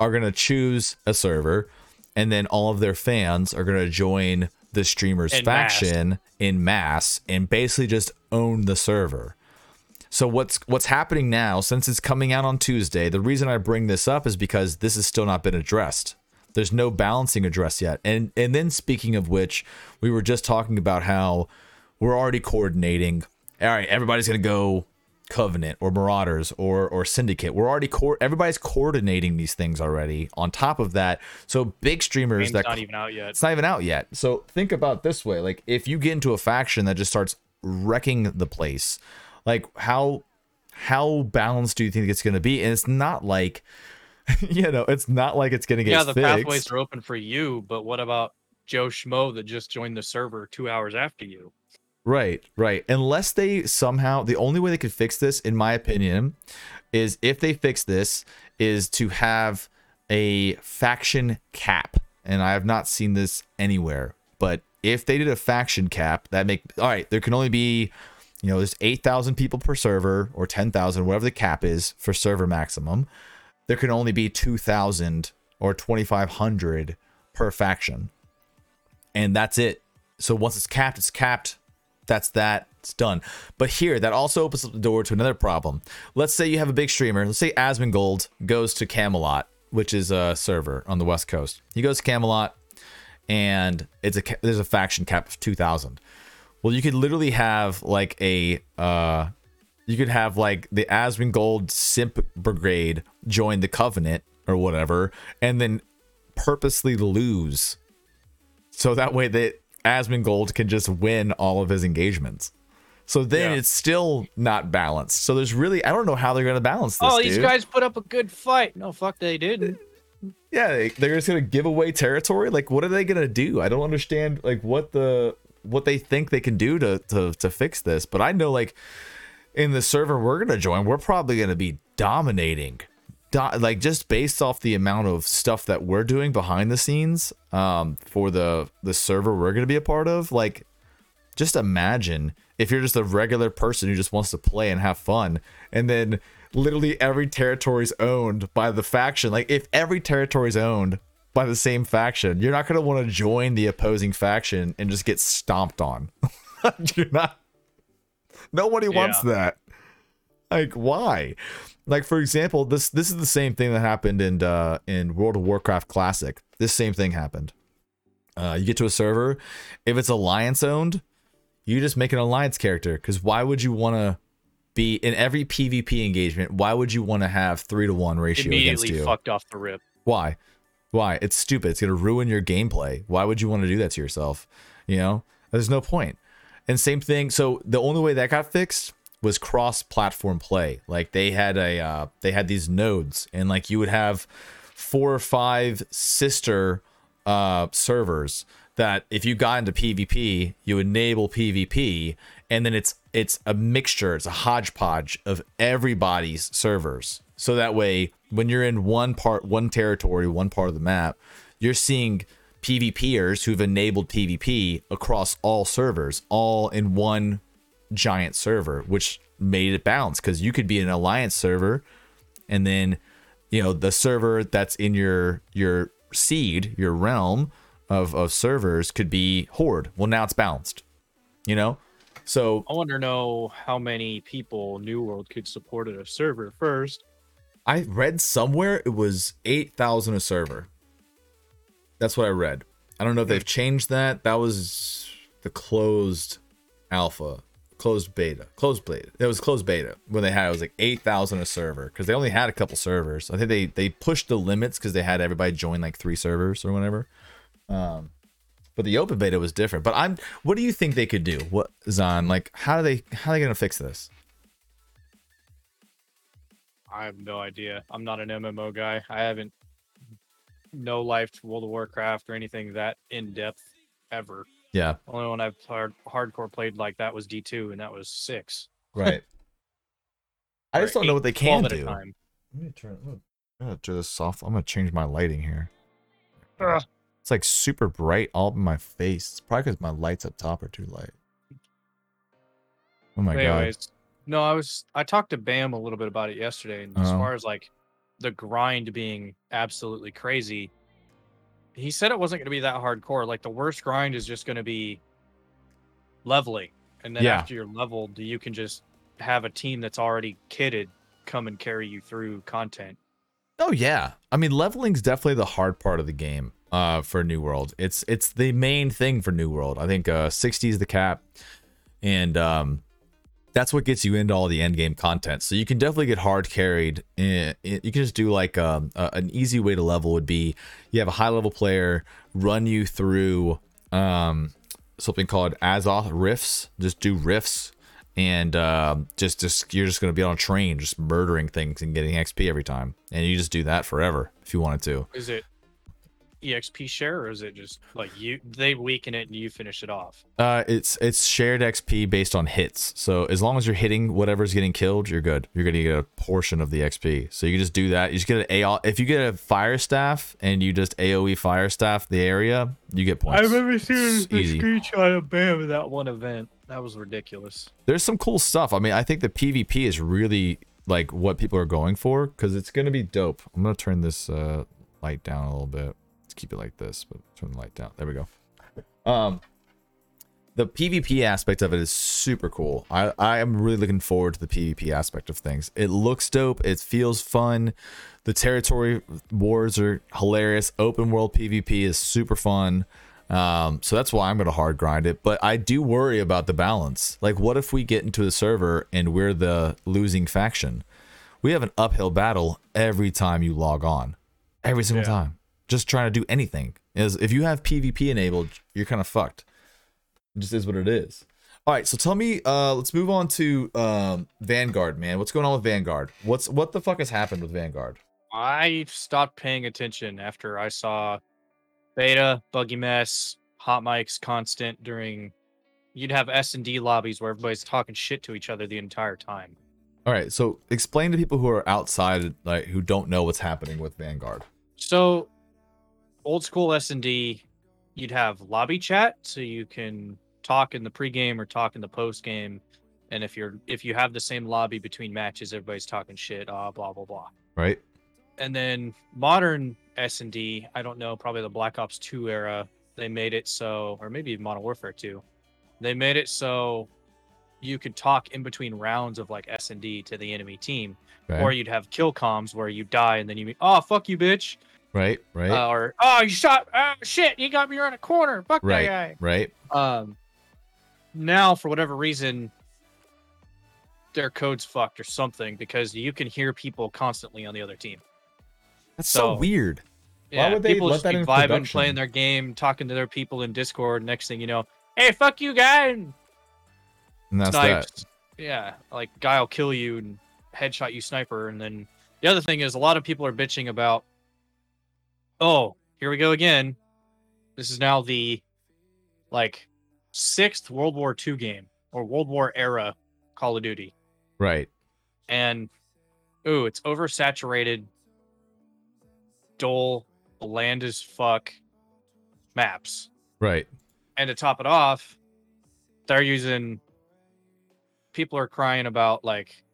are going to choose a server and then all of their fans are going to join the streamer's masse. faction in mass and basically just own the server. So what's what's happening now since it's coming out on Tuesday, the reason I bring this up is because this has still not been addressed. There's no balancing address yet. And and then speaking of which, we were just talking about how we're already coordinating. All right, everybody's going to go Covenant or Marauders or or Syndicate. We're already co- everybody's coordinating these things already. On top of that, so big streamers that not even out yet. it's not even out yet. So think about this way: like if you get into a faction that just starts wrecking the place, like how how balanced do you think it's going to be? And it's not like you know, it's not like it's going to get Yeah, the fixed. pathways are open for you, but what about Joe Schmo that just joined the server two hours after you? Right, right. Unless they somehow, the only way they could fix this, in my opinion, is if they fix this, is to have a faction cap. And I have not seen this anywhere. But if they did a faction cap, that make all right. There can only be, you know, there's eight thousand people per server or ten thousand, whatever the cap is for server maximum. There can only be two thousand or twenty five hundred per faction, and that's it. So once it's capped, it's capped. That's that. It's done. But here that also opens up the door to another problem. Let's say you have a big streamer. Let's say asmongold goes to camelot which is a server on the west coast. He goes to camelot and it's a there's a faction cap of 2000 well you could literally have like a uh you could have like the asmongold simp brigade join the covenant or whatever and then purposely lose so that way that Asmongold can just win all of his engagements. So then Yeah. it's still not balanced. So there's really I don't know how they're gonna balance this. oh, these dude. guys put up a good fight. No, fuck, they didn't. yeah, they, they're just gonna give away territory. Like, what are they gonna do? I don't understand. Like, what the what they think they can do to to to fix this. But I know, like, in the server we're gonna join, we're probably gonna be dominating. Do- like just based off the amount of stuff that we're doing behind the scenes um for the the server we're to be a part of like just imagine if you're just a regular person who just wants to play and have fun and then literally every territory is owned by the faction like if every territory is owned by the same faction. You're not going to want to join the opposing faction and just get stomped on. You're not. Nobody wants Yeah. that. Like why? Like for example this this is the same thing that happened in uh in world of warcraft classic. This same thing happened. Uh you get to a server. If it's alliance owned you just make an alliance character. Because why would you want to be in every pvp engagement why would you want to have three to one ratio against you? Immediately fucked off the rip. why why? It's stupid. It's going to ruin your gameplay. Why would you want to do that to yourself? You know? There's no point. and same thing so the only way that got fixed was cross platform play. Like they had a uh, they had these nodes and like you would have four or five sister uh servers that if you got into PvP, you enable PvP, and then it's it's a mixture, it's a hodgepodge of everybody's servers. So that way, when you're in one part, one territory, one part of the map, you're seeing PvPers who've enabled PvP across all servers, all in one giant server, which made it balanced because you could be an alliance server, and then you know the server that's in your your seed, your realm of of servers could be horde. Well, now it's balanced. You know, so I wonder know how many people New World could support at a server first. I read somewhere it was eight thousand a server. That's what I read. I don't know if they've changed that. That was the closed alpha, closed beta, closed beta. It was closed beta when they had it was like eight thousand a server because they only had a couple servers. I think they they pushed the limits because they had everybody join like three servers or whatever. Um, but the open beta was different. But I'm, what do you think they could do? What Zon like? How do they how are they gonna fix this? I have no idea. I'm not an MMO guy. I haven't no life World of Warcraft or anything that in depth ever. Yeah, Only one I've hard, hardcore played like that was D two, and that was six. right. I just don't know what they can do. time. Let me turn. I'm gonna- I'm gonna this soft. I'm gonna change my lighting here. Ugh. It's like super bright all in my face. It's probably because my lights up top are too light. Oh my god. No, I was I talked to Bam a little bit about it yesterday, and as Uh-huh. far as like the grind being absolutely crazy, he said it wasn't going to be that hardcore. Like the worst grind is just going to be leveling, and then Yeah. after you're leveled, you can just have a team that's already kitted come and carry you through content. Oh yeah. I mean leveling's definitely the hard part of the game uh for New World. It's it's the main thing for New World. I think uh 60 is the cap and um that's what gets you into all the end game content. So you can definitely get hard carried. You can just do like um, an easy way to level would be you have a high level player run you through um something called Azoth riffs. Just do riffs and um, just just you're just gonna be on a train just murdering things and getting XP every time, and you just do that forever if you wanted to. Is it EXP share or is it just like you they weaken it and you finish it off? Uh, it's it's shared XP based on hits. So as long as you're hitting whatever's getting killed, you're good. You're gonna get a portion of the XP. So you can just do that. You just get an AO. If you get a fire staff and you just AOE fire staff the area, you get points. I remember seeing It's easy. screenshot of Bam of that one event. That was ridiculous. there's some cool stuff. I mean, I think the PvP is really like what people are going for because it's gonna be dope. I'm gonna turn this uh, light down a little bit. Let's keep it like this, but turn the light down. There we go. Um, the PvP aspect of it is super cool. I I am really looking forward to the PvP aspect of things. It looks dope. It feels fun. The territory wars are hilarious. Open world PvP is super fun. Um, so that's why I'm gonna hard grind it. But I do worry about the balance. Like, what if we get into a server and we're the losing faction? We have an uphill battle every time you log on, every single Yeah. time. Just trying to do anything. Is if you have PvP enabled, you're kind of fucked. It just is what it is. All right, so tell me. Uh, let's move on to um, Vanguard, man. What's going on with Vanguard? What's what the fuck has happened with Vanguard? I stopped paying attention after I saw beta, buggy mess, hot mics constant during you'd have S and D lobbies where everybody's talking shit to each other the entire time. All right, so explain to people who are outside, like who don't know what's happening with Vanguard. So old school S and D, you'd have lobby chat so you can talk in the pregame or talk in the postgame. And if you're if you have the same lobby between matches, everybody's talking shit, ah, blah blah blah. Right? and then modern S and D, I don't know, probably the Black Ops 2 era, they made it so, or maybe Modern Warfare 2, they made it so you could talk in between rounds of like S and D to the enemy team, or you'd have kill comms where you die and then you, oh fuck you bitch, right? Right? uh, or oh you shot, ah shit, you got me around a corner, fuck right? that Right? guy. Um, now for whatever reason. Their code's fucked or something because you can hear people constantly on the other team. That's so, So- weird. Why Yeah, would they people let just that be in vibing, production? playing their game, talking to their people in Discord. Next thing you know, hey, fuck you, guy, and And that's that. Yeah, like guy will kill you and headshot you, sniper. And then the other thing is, a lot of people are bitching about. Oh, here we go again. This is now the like sixth World War II game or World War era Call of Duty, Right. and ooh, it's oversaturated, dull, bland as fuck maps. Right. And to top it off, they're using people are crying about like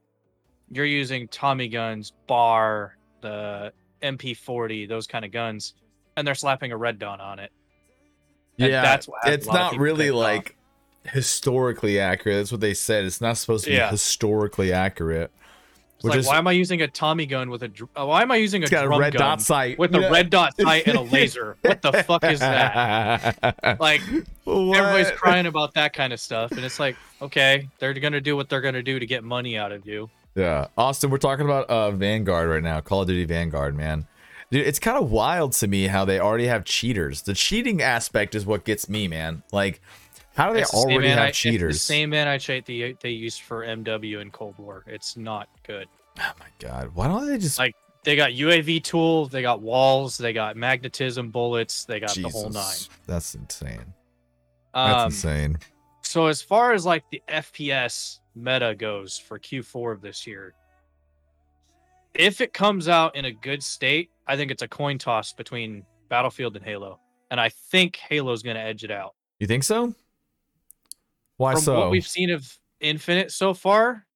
you're using Tommy guns, bar, the MP40, those kind of guns, and they're slapping a red dot on it. And yeah. that's what it's not really ticked off. like historically accurate. That's what they said. It's not supposed to be Yeah. historically accurate. It's like, why am I using a Tommy gun with a? uh, Why am I using a got a red gun dot sight with a red dot sight and a laser? What the fuck is that? Like everybody's crying about that kind of stuff, and it's like, okay, they're gonna do what they're gonna do to get money out of you. Yeah, Austin, we're talking about uh Vanguard right now, Call of Duty Vanguard, man. Dude, it's kind of wild to me how they already have cheaters. The cheating aspect is what gets me, man. Like, how do they It's the same already have cheaters? the same anti-cheat they they used for MW in Cold War. It's not good. Oh my god, why don't they just Like, they got UAV tool, they got walls, they got magnetism bullets, they got the whole nine. Jesus, That's insane. That's Um, insane. So as far as like the FPS meta goes for Q4 of this year, if it comes out in a good state, I think it's a coin toss between Battlefield and Halo, and I think Halo's going to edge it out. You think so? Why From so? what we've seen of Infinite so far,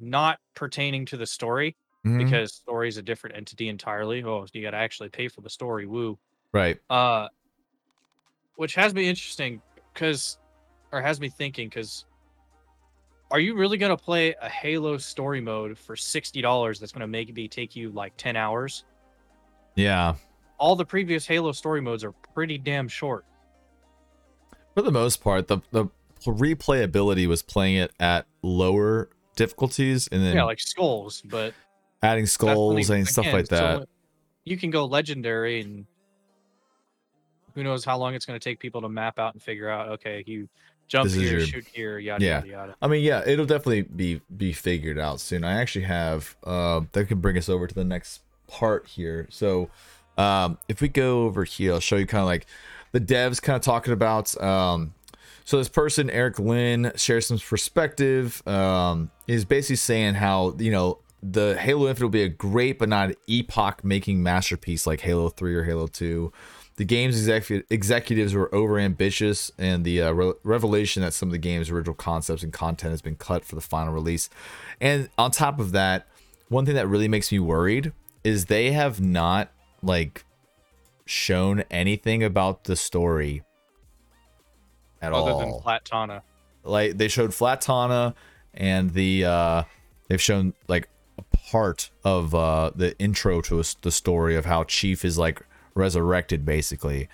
not pertaining to the story Mhm. because story is a different entity entirely. Oh, you got to actually pay for the story. Woo. right. uh which has me interesting because or has me thinking because are you really going to play a halo story mode for $60 that's going to make me take you like 10 hours Yeah. all the previous halo story modes are pretty damn short For the most part, the the replayability was playing it at lower difficulties and then yeah like skulls but adding skulls and stuff again, like so that. you can go legendary and who knows how long it's going to take people to map out and figure out okay you jump This here your- shoot here yada Yeah. yada yada I mean, yeah, it'll definitely be be figured out soon. I actually have uh that can bring us over to the next part here. So um if we go over here, I'll show you kind of like the devs kind of talking about um so this person Eric Lynn shares some perspective. Um is basically saying how, you know, the Halo Infinite will be a great but not an epoch making masterpiece like Halo 3 or Halo 2. The game's execu- executives were overambitious, and the uh, re- revelation that some of the game's original concepts and content has been cut for the final release. And on top of that, one thing that really makes me worried is they have not like shown anything about the story at other all than platana like they showed Flatana and the uh they've shown like a part of uh the intro to us- the story of how Chief is like resurrected basically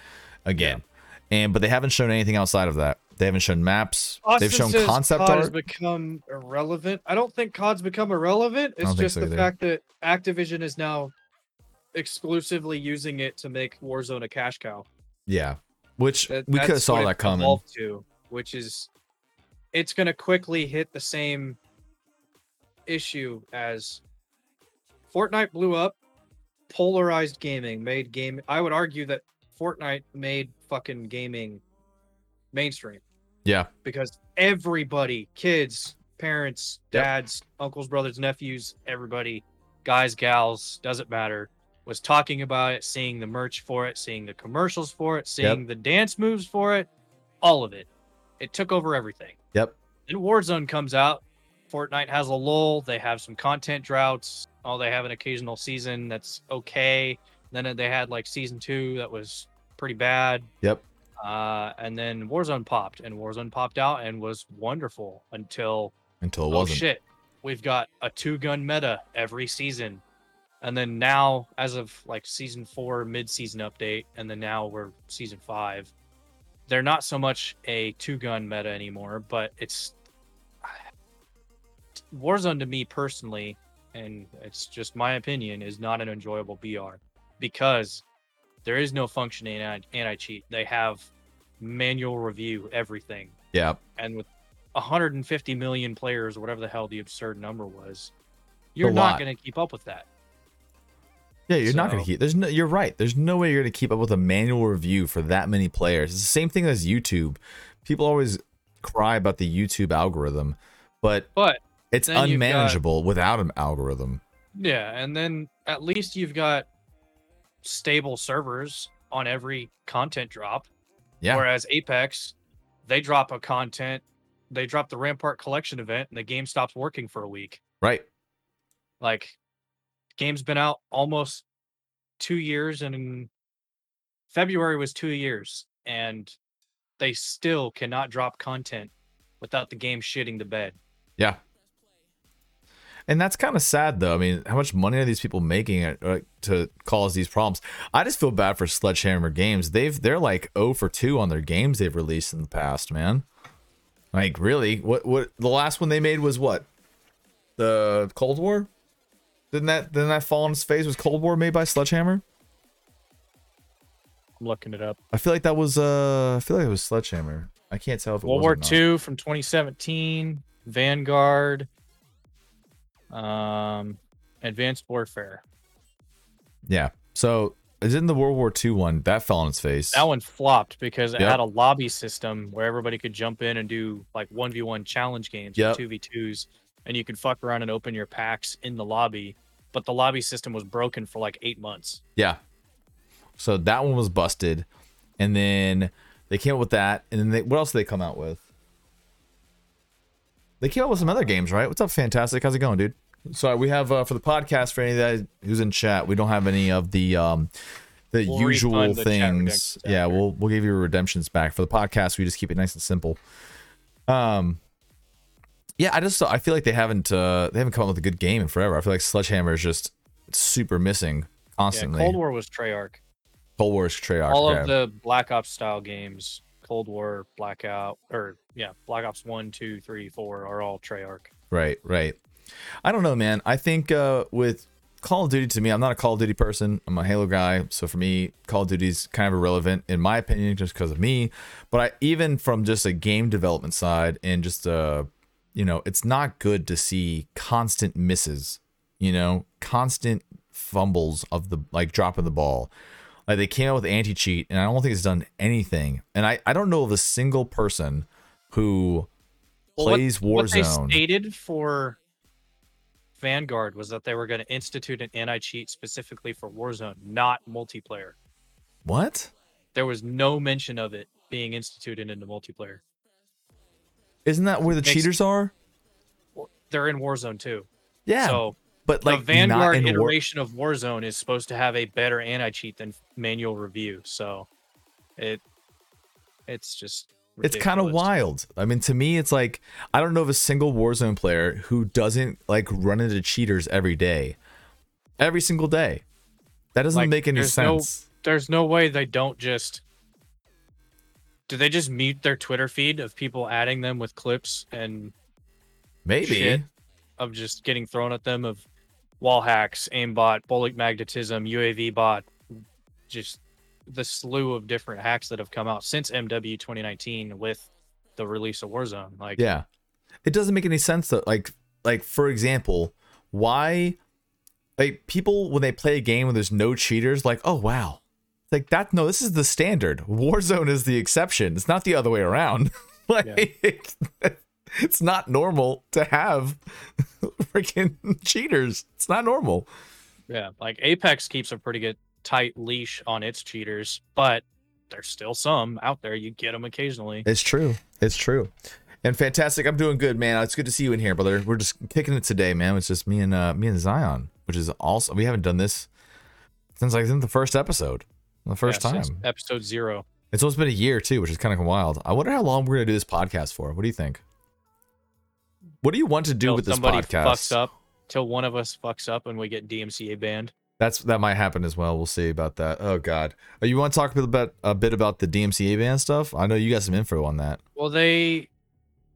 again. And but they haven't shown anything outside of that. They haven't shown maps. They've shown concept COD has art. become irrelevant. I don't think COD's become irrelevant. It's just so the either. fact that Activision is now exclusively using it to make Warzone a cash cow. Yeah. Which That- we could have saw that coming. To, which is, it's going to quickly hit the same issue as Fortnite blew up, polarized gaming, made game. I would argue that Fortnite made fucking gaming mainstream Yeah. because everybody, kids, parents, Yep. dads, uncles, brothers, nephews, everybody, guys, gals, doesn't matter, was talking about it, seeing the merch for it, seeing the commercials for it, seeing the dance moves for it, all of it. It took over everything. Yep. Then Warzone comes out. Fortnite has a lull. They have some content droughts. Oh, they have an occasional season that's okay. Then they had like season two that was pretty bad. Yep. Uh, and then Warzone popped, and Warzone popped out and was wonderful until Until it oh wasn't. shit, we've got a two gun meta every season, and then now as of like season four mid season update, and then now we're season five, they're not so much a two gun meta anymore, but it's Warzone to me personally, and it's just my opinion, is not an enjoyable BR because there is no functioning anti cheat. They have manual review everything, Yeah. and with 150 million players, whatever the hell the absurd number was, you're not going to keep up with that. Yeah, you're not going to keep. There's no. You're right. There's no way you're going to keep up with a manual review for that many players. It's the same thing as YouTube. People always cry about the YouTube algorithm, but But it's Then you've got- unmanageable without an algorithm. yeah, and then at least you've got stable servers on every content drop. Yeah. Whereas Apex, they drop a content, they drop the Rampart collection event, and the game stops working for a week. Right. Like, game's been out almost two years, and February was two years, and they still cannot drop content without the game shitting the bed. Yeah. And that's kind of sad, though. I mean, how much money are these people making it, uh, to cause these problems? I just feel bad for Sledgehammer Games. They've they're like 0 for 2 on their games they've released in the past, man. Like, really? What what the last one they made was what? The Cold War? Didn't that didn't that fall on its face? Was Cold War made by Sledgehammer? I'm looking it up. I feel like that was uh I feel like it was Sledgehammer. I can't tell if it World was War. II from 2017, Vanguard, um, Advanced Warfare. Yeah. So is in the World War II one that fell on its face. That one flopped because it Yep. had a lobby system where everybody could jump in and do like 1v1 challenge games Yep. or 2v2s and you could fuck around and open your packs in the lobby, but the lobby system was broken for like 8 months. Yeah. So that one was busted, and then they came up with that, and then they, what else did they come out with? They came out with some other games, right? What's up, Fantastic? How's it going, dude? Sorry, we have uh, for the podcast for any that who's in chat. We don't have any of the um the We'll usual refund the things. Yeah, we'll we'll give you redemptions back for the podcast. We just keep it nice and simple. Um. Yeah, I just I feel like they haven't uh they haven't come up with a good game in forever. I feel like Sledgehammer is just super missing constantly. Yeah, Cold War was Treyarch. Cold War is Treyarch. All yeah. of the Black Ops style games, Cold War, Blackout, or yeah, Black Ops 1, 2, 3, 4 are all Treyarch. Right, right. I don't know, man. I think uh, with Call of Duty, to me, I'm not a Call of Duty person. I'm a Halo guy, so for me, Call of Duty's kind of irrelevant in my opinion, just because of me. But I, even from just a game development side, and just uh, you know, it's not good to see constant misses. You know, constant fumbles of the like dropping the ball. Like they came out with anti cheat, and I don't think it's done anything. And I, I don't know of a single person who Well, what- plays What they Warzone. stated for Vanguard was that they were going to institute an anti-cheat specifically for Warzone, not multiplayer. What? There was no mention of it being instituted into multiplayer. Isn't that where the Makes- cheaters are? They're in Warzone too. Yeah, So but like the Vanguard in War- iteration of Warzone is supposed to have a better anti-cheat than manual review. So it it's just it's kind of wild. I mean, to me, it's like I don't know of a single Warzone player who doesn't like run into cheaters every day, every single day. That doesn't Like, make any there's no- sense. There's no way they don't just do they just mute their Twitter feed of people adding them with clips and Maybe. of just getting thrown at them of wall hacks, aimbot, bullet magnetism, UAV bot, just the slew of different hacks that have come out since MW 2019 with the release of Warzone. Like, Yeah. It doesn't make any sense though. Like like for example, why like people when they play a game where there's no cheaters, like, oh wow. Like that no, this is the standard. Warzone is the exception. It's not the other way around. like it's not normal to have freaking cheaters. It's not normal. yeah, like Apex keeps a pretty good tight leash on its cheaters, but there's still some out there. You get them occasionally. It's true. It's true. And fantastic. I'm doing good, man. It's good to see you in here, brother. We're just kicking it today, man. It's just me and uh me and Zion, which is also we haven't done this since like in the first episode. The first Yeah, time. since episode zero. It's almost been a year too, which is kind of wild. I wonder how long we're gonna do this podcast for. What do you think? What do you want to do with this somebody podcast? fucks up. Till one of us fucks up and we get DMCA banned. That's that might happen as well. We'll see about that. Oh God, oh, you want to talk about a bit about the DMCA ban stuff? I know you got some info on that. Well, they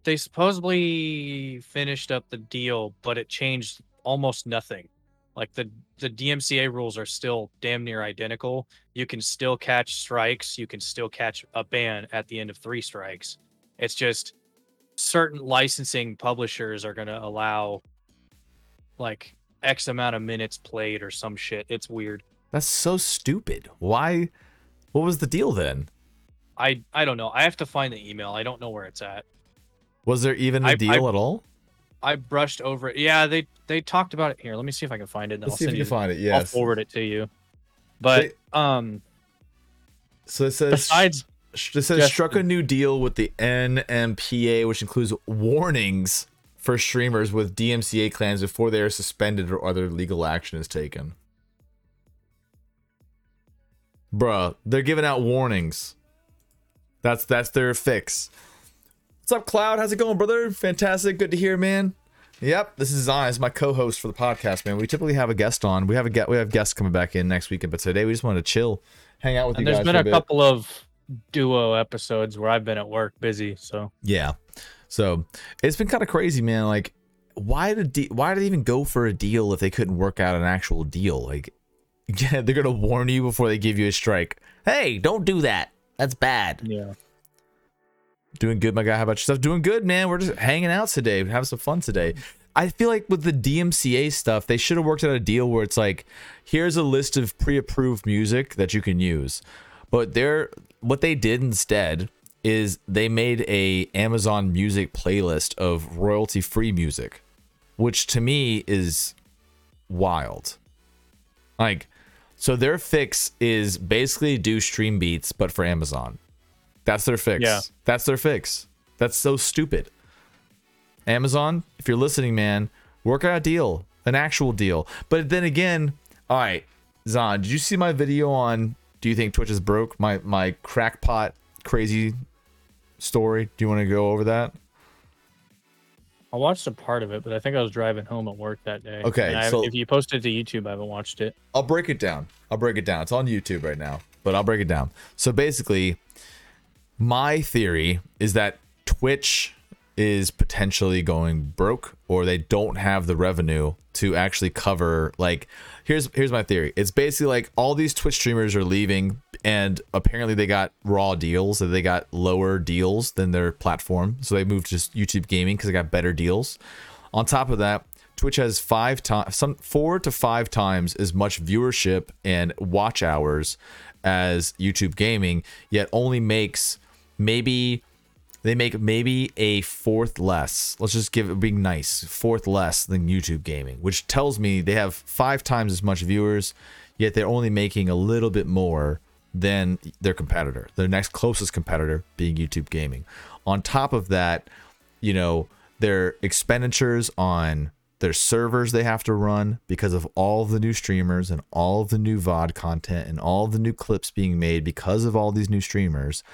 they supposedly finished up the deal, but it changed almost nothing. Like the the DMCA rules are still damn near identical. You can still catch strikes. You can still catch a ban at the end of three strikes. It's just certain licensing publishers are going to allow like X amount of minutes played or some shit. It's weird. That's so stupid. Why? What was the deal then? I I don't know. I have to find the email. I don't know where it's at. Was there even a I- deal I- at all? I brushed over it. Yeah, they they talked about it here. Let me see if I can find it. And I'll send you. find it. Yeah. I'll forward it to you. But um, So it says besides, it says just- struck a new deal with the NMPA, which includes warnings for streamers with DMCA clans before they are suspended or other legal action is taken. Bruh, they're giving out warnings. That's that's their fix. What's up, Cloud? How's it going, brother? Fantastic. Good to hear, man. Yep, this is Zion. Is my co-host for the podcast, man. We typically have a guest on. We have a we have guests coming back in next weekend, but today we just wanted to chill, hang out with and you there's guys There's been a bit. couple of duo episodes where I've been at work busy. So Yeah. So it's been kind of crazy, man. Like, why did de- why did they even go for a deal if they couldn't work out an actual deal? Like, yeah, they're gonna warn you before they give you a strike. Hey, don't do that. That's bad. yeah, Doing good, my guy. How about yourself? Doing good, man. We're just hanging out today, having some fun today. I feel like with the DMCA stuff, they should have worked out a deal where it's like, here's a list of pre-approved music that you can use. But they're what they did instead is they made a Amazon Music playlist of royalty-free music, which to me is wild. Like, so their fix is basically do stream beats, but for Amazon. That's their fix. Yeah. That's their fix. That's so stupid. Amazon, if you're listening, man, work out a deal, an actual deal. But then again, all right, Zon, did you see my video on do you think Twitch is broke? My my crackpot crazy story. Do you want to go over that? I watched a part of it, but I think I was driving home at work that day. Okay, I, so- if you posted to YouTube, I haven't watched it. I'll break it down. I'll break it down. It's on YouTube right now, but I'll break it down. So basically, my theory is that Twitch is potentially going broke or they don't have the revenue to actually cover like here's here's my theory. It's basically like all these Twitch streamers are leaving and apparently they got raw deals so they got lower deals than their platform. So they moved to just YouTube gaming cuz they got better deals. On top of that, Twitch has five times, some four to five times as much viewership and watch hours as YouTube Gaming, yet only makes maybe they make maybe a fourth less. Let's just give it being nice, fourth less than YouTube Gaming, which tells me they have five times as much viewers, yet they're only making a little bit more than their competitor, their next closest competitor being YouTube Gaming. On top of that, you know, their expenditures on their servers they have to run because of all the new streamers and all the new VOD content and all the new clips being made because of all these new streamers.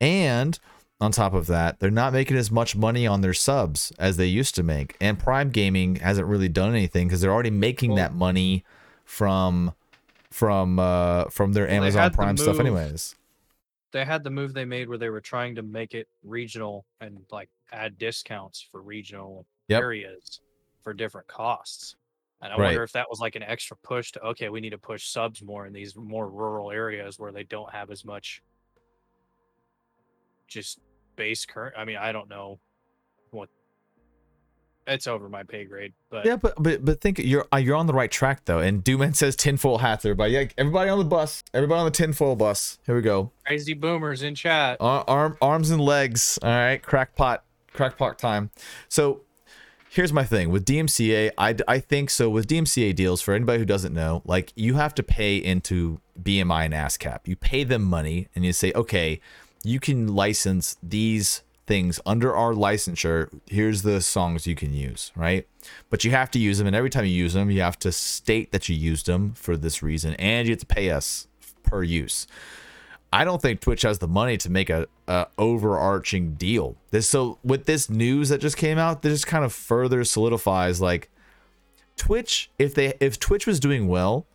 And on top of that, they're not making as much money on their subs as they used to make. And Prime Gaming hasn't really done anything because they're already making that money from from uh from their Amazon the Prime stuff anyways. They had the move they made where they were trying to make it regional and like add discounts for regional Yep. areas for different costs. And I Right. wonder if that was like an extra push to okay, we need to push subs more in these more rural areas where they don't have as much just base current. I mean, I don't know what it's over my pay grade, but Yeah, but but but think you're uh, you're on the right track though. And Dooman says tinfoil hats, everybody. Yeah, everybody on the bus. Everybody on the tinfoil bus. Here we go. crazy boomers in chat. Ar- arm arms and legs. All right, crackpot crackpot time. So here's my thing with DMCA. I I think so with DMCA deals. For anybody who doesn't know, like you have to pay into BMI and ASCAP. You pay them money, and you say, okay, you can license these things under our licensure. Here's the songs you can use, right? But you have to use them, and every time you use them, you have to state that you used them for this reason, and you have to pay us per use. I don't think Twitch has the money to make a, a overarching deal. This so with this news that just came out, this just kind of further solidifies like Twitch. If they if Twitch was doing well,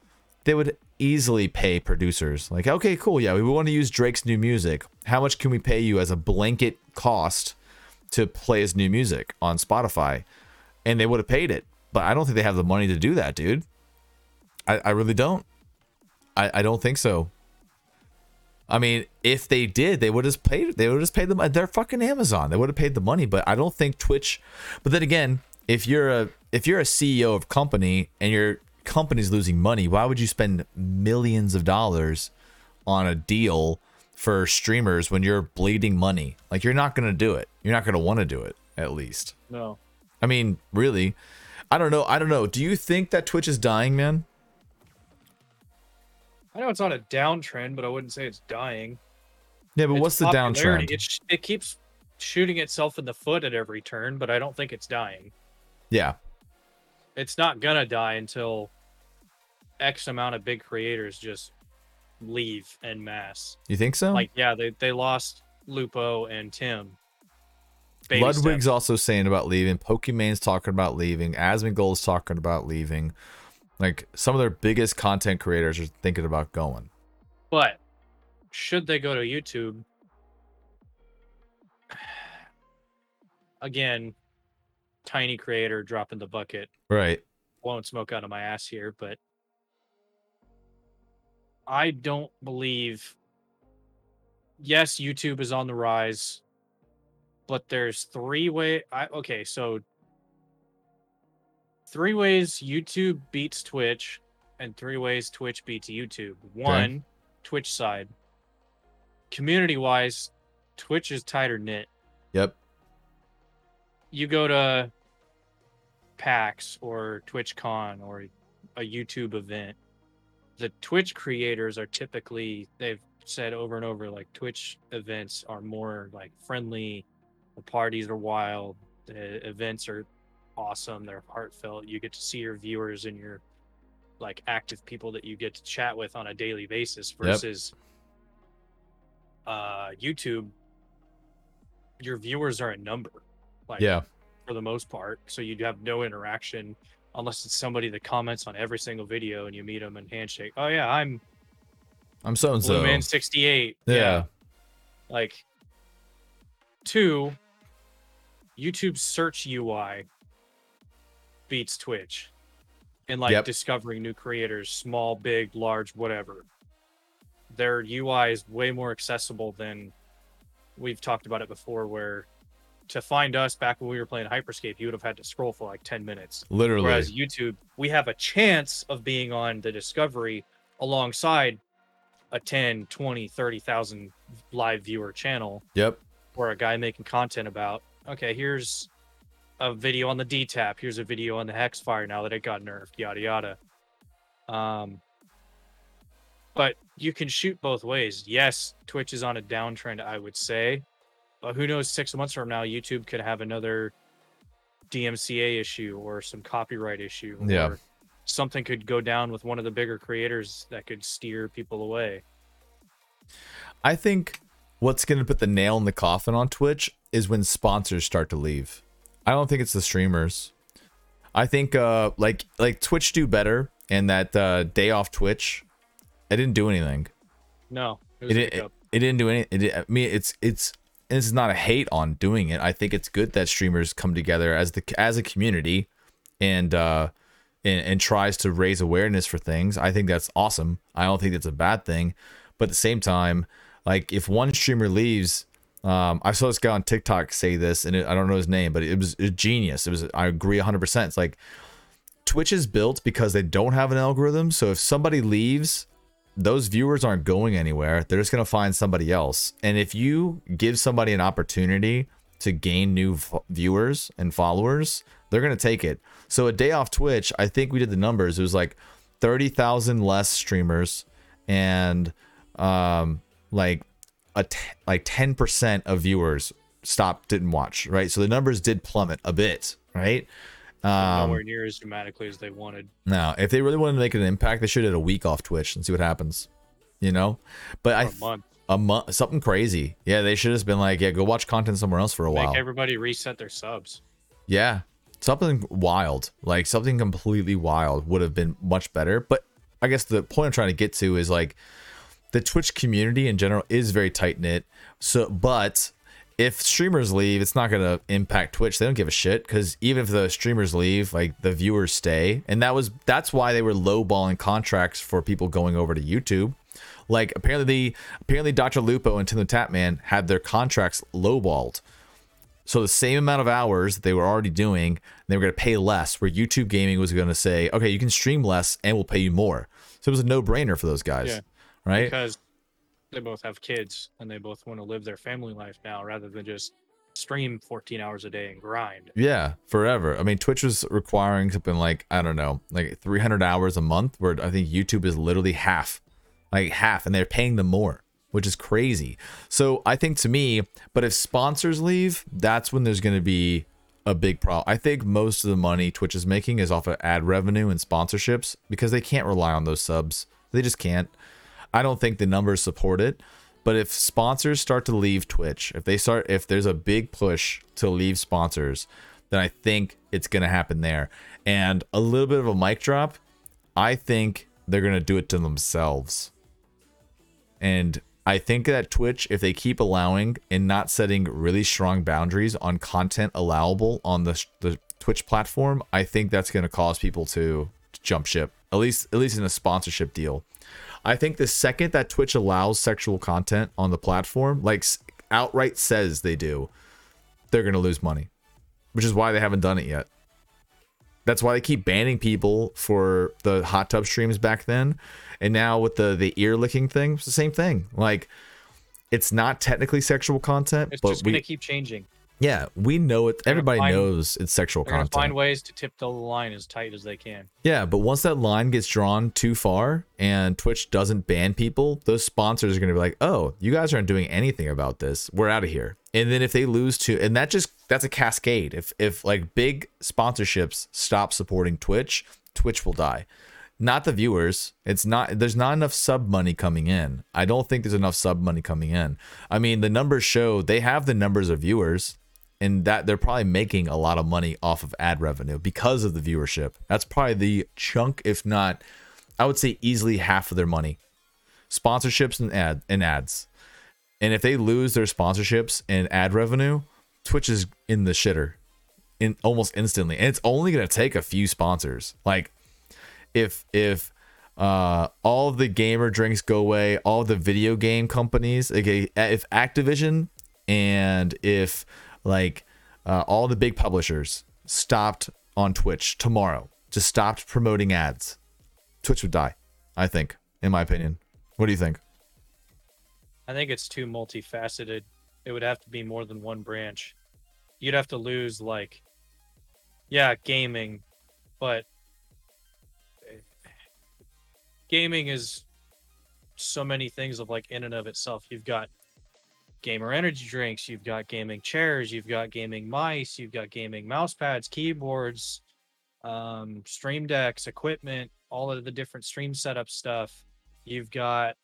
they would easily pay producers like, okay, cool, yeah, we want to use Drake's new music. How much can we pay you as a blanket cost to play his new music on Spotify? And they would have paid it, but I don't think they have the money to do that, dude. I, I really don't. I, I don't think so. I mean, if they did, they would have paid. They would have just paid them. They're fucking Amazon. They would have paid the money. But I don't think Twitch. But then again, if you're a if you're a CEO of company and your company's losing money, why would you spend millions of dollars on a deal for streamers when you're bleeding money? Like you're not gonna do it. You're not gonna want to do it. At least. No. I mean, really. I don't know. I don't know. Do you think that Twitch is dying, man? I know it's on a downtrend, but I wouldn't say it's dying. Yeah, but Its what's the downtrend? It, it keeps shooting itself in the foot at every turn, but I don't think it's dying. Yeah. It's not gonna die until X amount of big creators just leave en mass. You think so? Like, yeah, they, they lost Lupo and Tim. Baby Ludwig's also saying about leaving. Pokimane's talking about leaving. Asmongold's talking about leaving. Like some of their biggest content creators are thinking about going. But should they go to YouTube? Again, tiny creator dropping the bucket. Right. Blowing smoke out of my ass here, but I don't believe. Yes, YouTube is on the rise, but there's three way. I okay, so three ways YouTube beats Twitch, and three ways Twitch beats YouTube. One, Twitch side. Community wise, Twitch is tighter knit. Yep. You go to PAX or TwitchCon or a YouTube event, the Twitch creators are typically they've said over and over like Twitch events are more like friendly, the parties are wild, the events are awesome, they're heartfelt. You get to see your viewers and your like active people that you get to chat with on a daily basis versus uh YouTube your viewers are a number. Like Yeah. For the most part. So you'd have no interaction unless it's somebody that comments on every single video and you meet them and handshake. Oh yeah, I'm I'm so and so. Man 68. Yeah. Like two, YouTube search UI beats Twitch. And like Yep. discovering new creators, small, big, large, whatever. Their UI is way more accessible than we've talked about it before where to find us back when we were playing Hyperscape, you would have had to scroll for like 10 minutes. Literally. Whereas YouTube, we have a chance of being on the Discovery alongside a 10, 20, 30,000 live viewer channel yep. or a guy making content about, okay, here's a video on the D-Tap, here's a video on the Hexfire now that it got nerfed, yada yada. Um but you can shoot both ways. Yes, Twitch is on a downtrend, I would say. But who knows, six months from now, YouTube could have another DMCA issue or some copyright issue. Yeah. Or something could go down with one of the bigger creators that could steer people away. I think what's going to put the nail in the coffin on Twitch is when sponsors start to leave. I don't think it's the streamers. I think uh like like Twitch do better and that uh day off Twitch it didn't do anything. No. It It didn't, it, it didn't do any it, did- I mean it's it's and this is not a hate on doing it. I think it's good that streamers come together as the as a community and uh and, and tries to raise awareness for things. I think that's awesome. I don't think that's a bad thing. But at the same time, like if one streamer leaves, um, I saw this guy on TikTok say this, and it, I don't know his name, but it was, it was genius. It was I agree 100. percent It's like Twitch is built because they don't have an algorithm. So if somebody leaves, those viewers aren't going anywhere. They're just gonna find somebody else. And if you give somebody an opportunity to gain new viewers and followers, they're gonna take it. So a day off Twitch, I think we did the numbers. It was like thirty thousand less streamers, and um, like a t- like ten percent of viewers stopped, didn't watch. Right, so the numbers did plummet a bit. Right. Um, Nowhere near as dramatically as they wanted. now, if they really wanted to make an impact, they should have a week off Twitch and see what happens. You know, but I For a month. a month something crazy. Yeah, they should have been like, yeah, go watch content somewhere else for a while. Everybody reset their subs. Yeah, something wild, like something completely wild, would have been much better. But I guess the point I'm trying to get to is like the Twitch community in general is very tight knit. So, but if streamers leave, it's not going to impact Twitch. They don't give a shit because even if the streamers leave, like the viewers stay, and that was that's why they were lowballing contracts for people going over to YouTube. Like apparently, the apparently Dr. Lupo and Tim the Tatman had their contracts lowballed. So the same amount of hours that they were already doing, they were going to pay less. Where YouTube Gaming was going to say, okay, you can stream less and we'll pay you more. So it was a no-brainer for those guys, Yeah. right? because they both have kids and they both want to live their family life now rather than just stream 14 hours a day and grind. Yeah, forever. I mean, Twitch was requiring something like I don't know, like 300 hours a month, where I think YouTube is literally half, like half, and they're paying them more, which is crazy. So I think to me, but if sponsors leave, that's when there's going to be a big problem. I think most of the money Twitch is making is off of ad revenue and sponsorships because they can't rely on those subs. They just can't. I don't think the numbers support it. But if sponsors start to leave Twitch, if they start, if there's a big push to leave sponsors, then I think it's going to happen there. And a little bit of a mic drop, I think they're going to do it to themselves. And I think that Twitch, if they keep allowing and not setting really strong boundaries on content allowable on the, the Twitch platform, I think that's going to cause people to jump ship. At least, at least in a sponsorship deal. I think the second that Twitch allows sexual content on the platform, like outright says they do, they're going to lose money, which is why they haven't done it yet. That's why they keep banning people for the hot tub streams back then. And now with the the ear licking thing, it's the same thing. Like it's not technically sexual content, It's but just we keep changing. Yeah, we know it. Everybody find- knows it's sexual content. find ways to tip the line as tight as they can. Yeah, but once that line gets drawn too far and Twitch doesn't ban people, those sponsors are going to be like, "Oh, you guys aren't doing anything about this. We're out of here." And then if they lose to and that just that's a cascade. If if like big sponsorships stop supporting Twitch, Twitch will die. Not the viewers. It's not there's not enough sub money coming in. I don't think there's enough sub money coming in. I mean, the numbers show they have the numbers of viewers and that they're probably making a lot of money off of ad revenue because of the viewership. That's probably the chunk, if not, I would say easily half of their money. Sponsorships and ad and ads. And if they lose their sponsorships and ad revenue, Twitch is in the shitter in almost instantly. And it's only gonna take a few sponsors. Like if if uh, all the gamer drinks go away, all the video game companies, okay, if Activision and if like uh, all the big publishers stopped on Twitch tomorrow, just stopped promoting ads, Twitch would die. I think, in my opinion. What do you think? I think it's too multifaceted. It would have to be more than one branch. You'd have to lose like, yeah, gaming, but gaming is so many things of like in and of itself. You've got gamer energy drinks, you've got gaming chairs, you've got gaming mice, you've got gaming mouse pads, keyboards, um, stream decks, equipment, all of the different stream setup stuff. You've got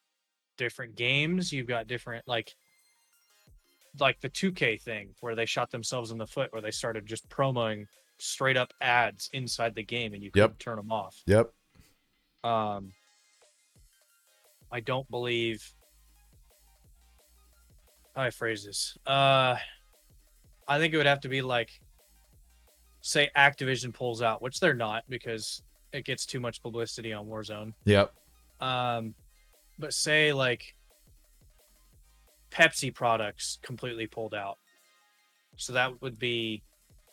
different games. You've got different like like the 2K thing where they shot themselves in the foot where they started just promoting straight up ads inside the game and you couldn't Yep. turn them off. Yep. Um I don't believe I phrase this. Uh I think it would have to be like say Activision pulls out, which they're not because it gets too much publicity on Warzone. Yep. Um, but say like Pepsi products completely pulled out. So that would be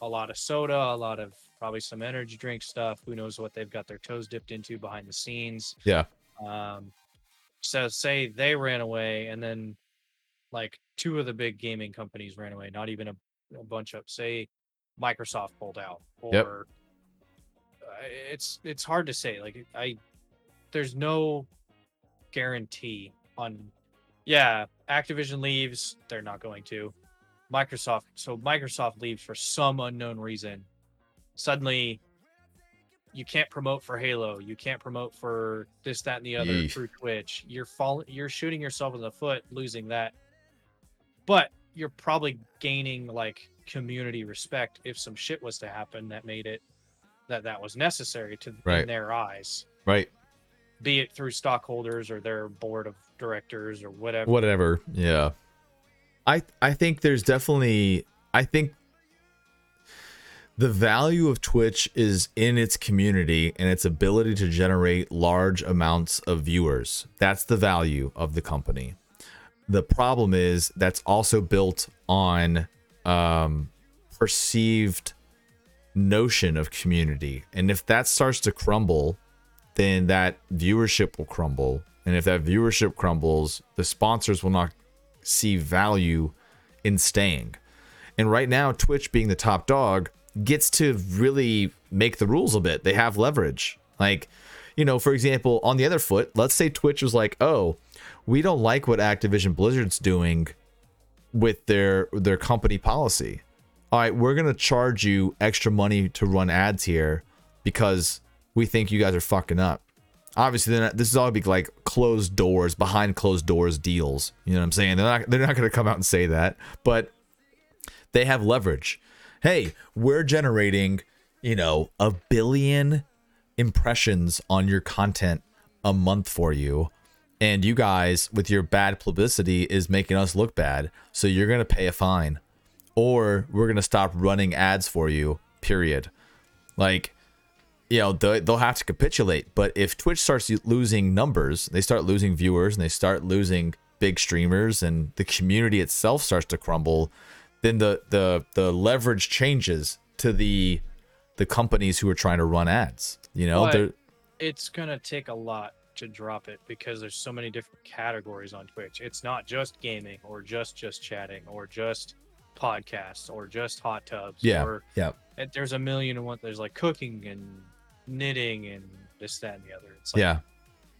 a lot of soda, a lot of probably some energy drink stuff. Who knows what they've got their toes dipped into behind the scenes. Yeah. Um, so say they ran away and then like two of the big gaming companies ran away, not even a, a bunch of say Microsoft pulled out or Yep. uh, it's it's hard to say like I there's no guarantee on yeah activision leaves they're not going to microsoft so microsoft leaves for some unknown reason suddenly you can't promote for halo you can't promote for this that and the other Yeesh. through twitch you're fall you're shooting yourself in the foot losing that but you're probably gaining like community respect if some shit was to happen that made it that that was necessary to Right. in their eyes Right. be it through stockholders or their board of directors or whatever. Whatever. Yeah. I I think there's definitely I think the value of Twitch is in its community and its ability to generate large amounts of viewers. That's the value of the company. The problem is that's also built on um, perceived notion of community. And if that starts to crumble, then that viewership will crumble. And if that viewership crumbles, the sponsors will not see value in staying. And right now, Twitch being the top dog gets to really make the rules a bit. They have leverage. Like, you know, for example, on the other foot, let's say Twitch was like, "Oh, we don't like what Activision Blizzard's doing with their their company policy. All right, we're to charge you extra money to run ads here because we think you guys are fucking up." Obviously, not, this is all be like closed doors, behind closed doors deals. You know what I'm saying? They're not they're not to come out and say that, but they have leverage. Hey, we're generating, you know, a billion impressions on your content a month for you. And you guys, with your bad publicity, is making us look bad. So you're going to pay a fine. Or we're going to stop running ads for you, period. Like, you know, they- they'll have to capitulate. But if Twitch starts losing numbers, they start losing viewers and they start losing big streamers and the community itself starts to crumble, then the the the leverage changes to the the companies who are trying to run ads. You know, it's gonna take a lot to drop it because there's so many different categories on Twitch. It's not just gaming or just just chatting or just podcasts or just hot tubs. Yeah, Or yeah. there's a million and one. There's like cooking and knitting and this, that, and the other. It's like, yeah,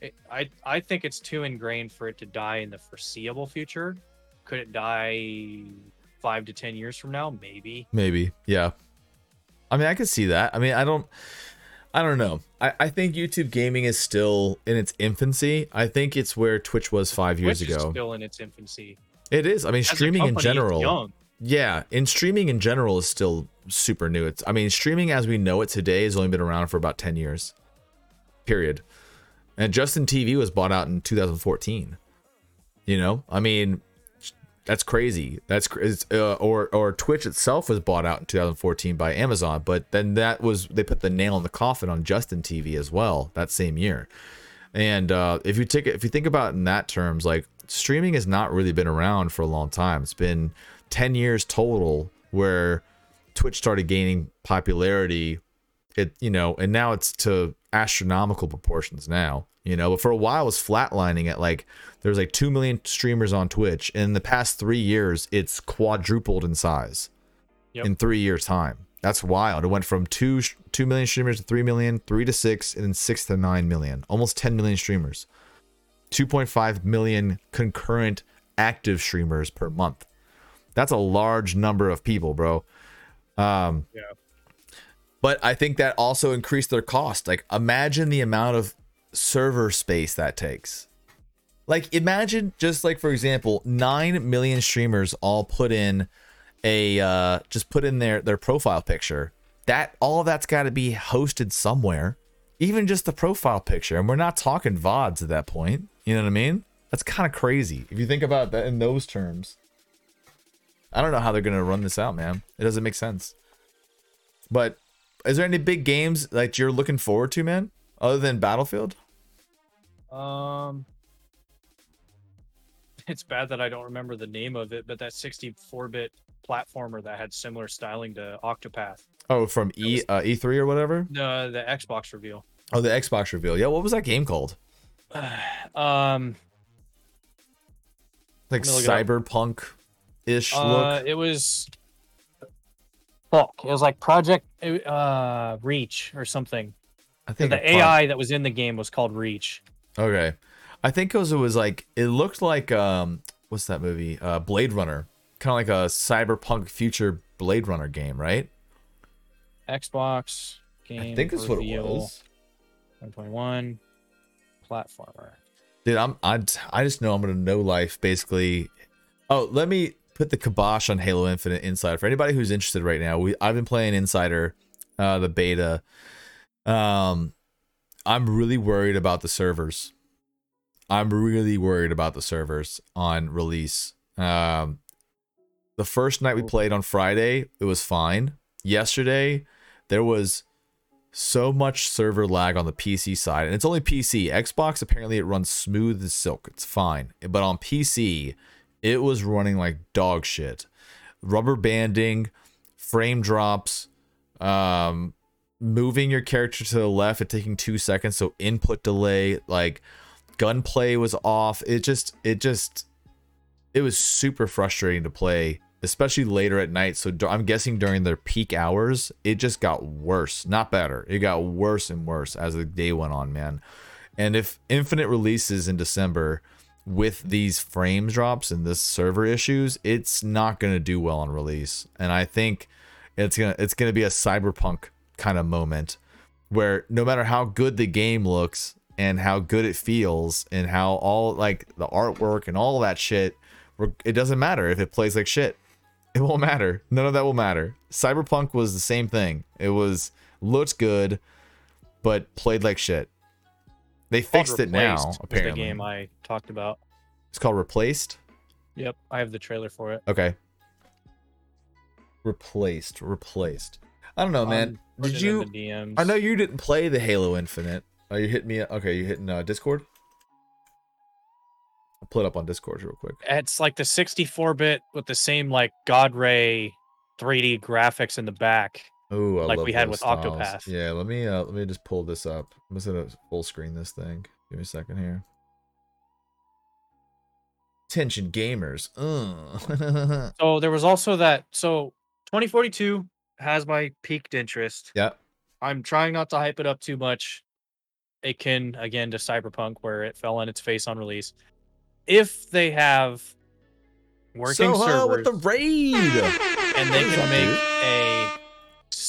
it, I I think it's too ingrained for it to die in the foreseeable future. Could it die five to ten years from now? Maybe. maybe, yeah. I mean, I could see that. I mean, I don't, I don't know. I, I think YouTube gaming is still in its infancy. I think it's where Twitch was five years Twitch is ago. still in its infancy. It is. I mean, As streaming in company, it's general. Yeah, and streaming in general is still super new. It's I mean, streaming as we know it today has only been around for about 10 years. Period. And Justin TV was bought out in 2014. You know? I mean, that's crazy. That's it's, uh, or or Twitch itself was bought out in 2014 by Amazon, but then that was they put the nail in the coffin on Justin TV as well that same year. And uh, if you take if you think about it in that terms, like streaming has not really been around for a long time. It's been 10 years total where Twitch started gaining popularity. It you know, and now it's to astronomical proportions now. You know, but for a while it was flatlining at like there's like two million streamers on Twitch. And in the past three years, it's quadrupled in size Yep. in three years' time. That's wild. It went from two two million streamers to three million, three to six, and then six to nine million. Almost 10 million streamers. 2.5 million concurrent active streamers per month. That's a large number of people, bro. Um, Yeah. But I think that also increased their cost. Like, imagine the amount of server space that takes. Like, imagine just like for example, nine million streamers all put in a uh, just put in their their profile picture. That all that's got to be hosted somewhere. Even just the profile picture, and we're not talking vods at that point. You know what I mean? That's kind of crazy if you think about that in those terms. I don't know how they're gonna run this out, man. It doesn't make sense. But is there any big games that you're looking forward to, man? Other than Battlefield? Um, it's bad that I don't remember the name of it, but that 64-bit platformer that had similar styling to Octopath. Oh, from E was- uh, E3 or whatever. No, the Xbox reveal. Oh, the Xbox reveal. Yeah, what was that game called? Um, Like Let me look it up. cyberpunk ish uh, look. it was. Fuck! It was like Project uh Reach or something. I think The AI that was in the game was called Reach. Okay, I think because it was like it looked like um, what's that movie? Uh, Blade Runner, kind of like a cyberpunk future Blade Runner game, right? Xbox game. I think that's what it was. 1.1 platformer. Dude, I'm I I just know I'm gonna know life basically. Oh, let me put the kibosh on Halo Infinite Insider for anybody who's interested right now. We I've been playing Insider, uh, the beta. Um, I'm really worried about the servers. I'm really worried about the servers on release. Um, the first night we played on Friday, it was fine. Yesterday, there was so much server lag on the PC side, and it's only PC. Xbox apparently it runs smooth as silk. It's fine, but on PC, it was running like dog shit. Rubber banding, frame drops, um, moving your character to the left and taking two seconds, so input delay, like gunplay was off. It just, it just, it was super frustrating to play especially later at night. So I'm guessing during their peak hours, it just got worse, not better. It got worse and worse as the day went on, man. And if Infinite releases in December with these frame drops and this server issues, it's not going to do well on release. And I think it's going to it's going to be a cyberpunk kind of moment where no matter how good the game looks and how good it feels and how all like the artwork and all that shit it doesn't matter if it plays like shit it won't matter. None of that will matter. Cyberpunk was the same thing. It was looked good, but played like shit. They fixed it now. Apparently, the game I talked about. it's called replaced. Yep, I have the trailer for it. Okay. Replaced. Replaced. I don't know, man. Um, put Did you? I know you didn't play the Halo Infinite. Oh, you hitting me? Okay, you hitting uh, Discord. I'll pull it up on Discord real quick. It's like the 64-bit with the same like God Ray 3D graphics in the back. Ooh, I Like we had with styles. Octopath. Yeah, let me uh let me just pull this up. I'm just gonna full screen this thing. Give me a second here. Attention gamers. Ugh. So there was also that. So 2042 has my peaked interest. yeah. I'm trying not to hype it up too much. Akin again to Cyberpunk, where it fell on its face on release. If they have working Soho servers with the raid. and they can make a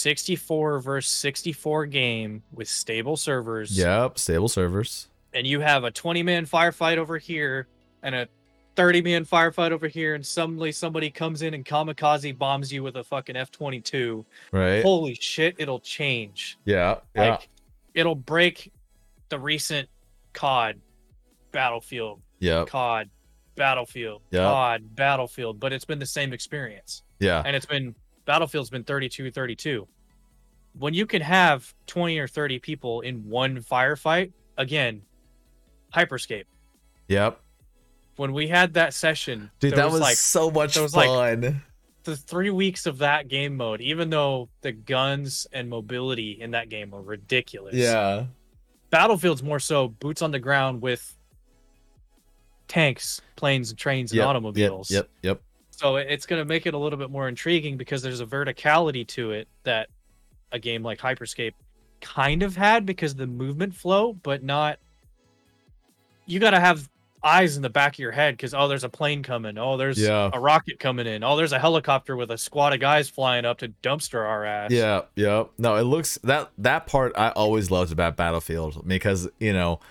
64 versus 64 game with stable servers, Yep, stable servers. and you have a 20 man firefight over here and a 30 man firefight over here, and suddenly somebody comes in and kamikaze bombs you with a fucking F 22. Right? Holy shit, it'll change. yeah, yeah. Like, it'll break the recent COD Battlefield, Yeah. COD Battlefield, Yep. COD Battlefield, but it's been the same experience. Yeah. And it's been Battlefield's been 32 32. When you can have 20 or 30 people in one firefight, again, Hyperscape. Yep. When we had that session, Dude, that was, like so much was, like, fun. the three weeks of that game mode, even though the guns and mobility in that game were ridiculous. yeah. Battlefield's more so boots on the ground with tanks, planes, and trains, and Yep, automobiles. Yep. Yep. So it's going to make it a little bit more intriguing because there's a verticality to it that a game like Hyperscape kind of had because the movement flow, but not. You got to have eyes in the back of your head because oh, there's a plane coming. Oh, there's Yeah. a rocket coming in. Oh, there's a helicopter with a squad of guys flying up to dumpster our ass. Yeah, yeah. No, it looks that that part I always loved about Battlefield because you know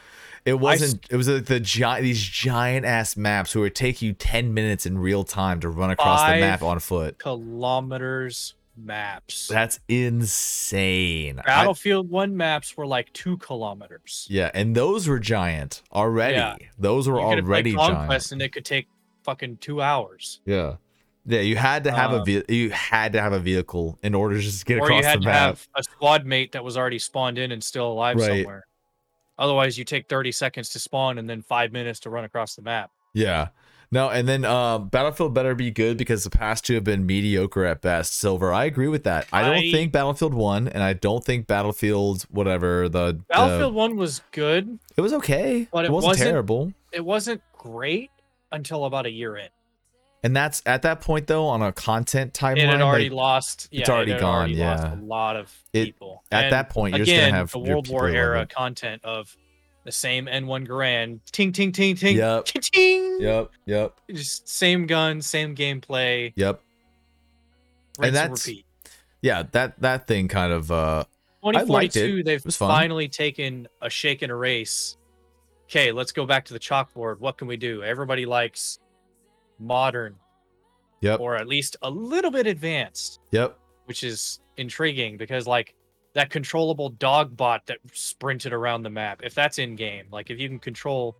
it wasn't. it was like the giant these giant ass maps who would take you ten minutes in real time to run across the map on foot. Kilometers maps. That's insane. I- Battlefield One maps were like two kilometers. yeah, and those were giant already. Yeah. Those were you could have played already Conquest giant. and it could take fucking two hours. Yeah. Yeah, you had to have a Um, ve- you had to have a vehicle in order to just get or across you had the to have a squad mate that was already spawned in and still alive Right. somewhere. Otherwise, you take 30 seconds to spawn and then five minutes to run across the map. Yeah. No, and then um, Battlefield better be good because the past two have been mediocre at best. Silver, I agree with that. I don't I- think Battlefield one, and I don't think Battlefield whatever the the- Battlefield 1 was good. it was okay, but it, it wasn't, wasn't- terrible. It wasn't great until about a year in. And that's at that point though on a content timeline. It had already like, lost. Yeah, it's already it gone, already lost yeah. a lot of It- people. at And that point, you're again, just gonna have the World War era it. content of the same M1 Garand, ting ting ting ting, Yep. ting ting. Yep, yep, Just same gun, same gameplay, yep. rinse and, that's- repeat. Yeah, that that thing kind of uh liked it. 2042, they've finally taken a shake and a race. Okay, let's go back to the chalkboard. What can we do? Everybody likes modern Yep. or at least a little bit advanced, yep. which is intriguing because like that controllable dog bot that sprinted around the map, if that's in game, like if you can control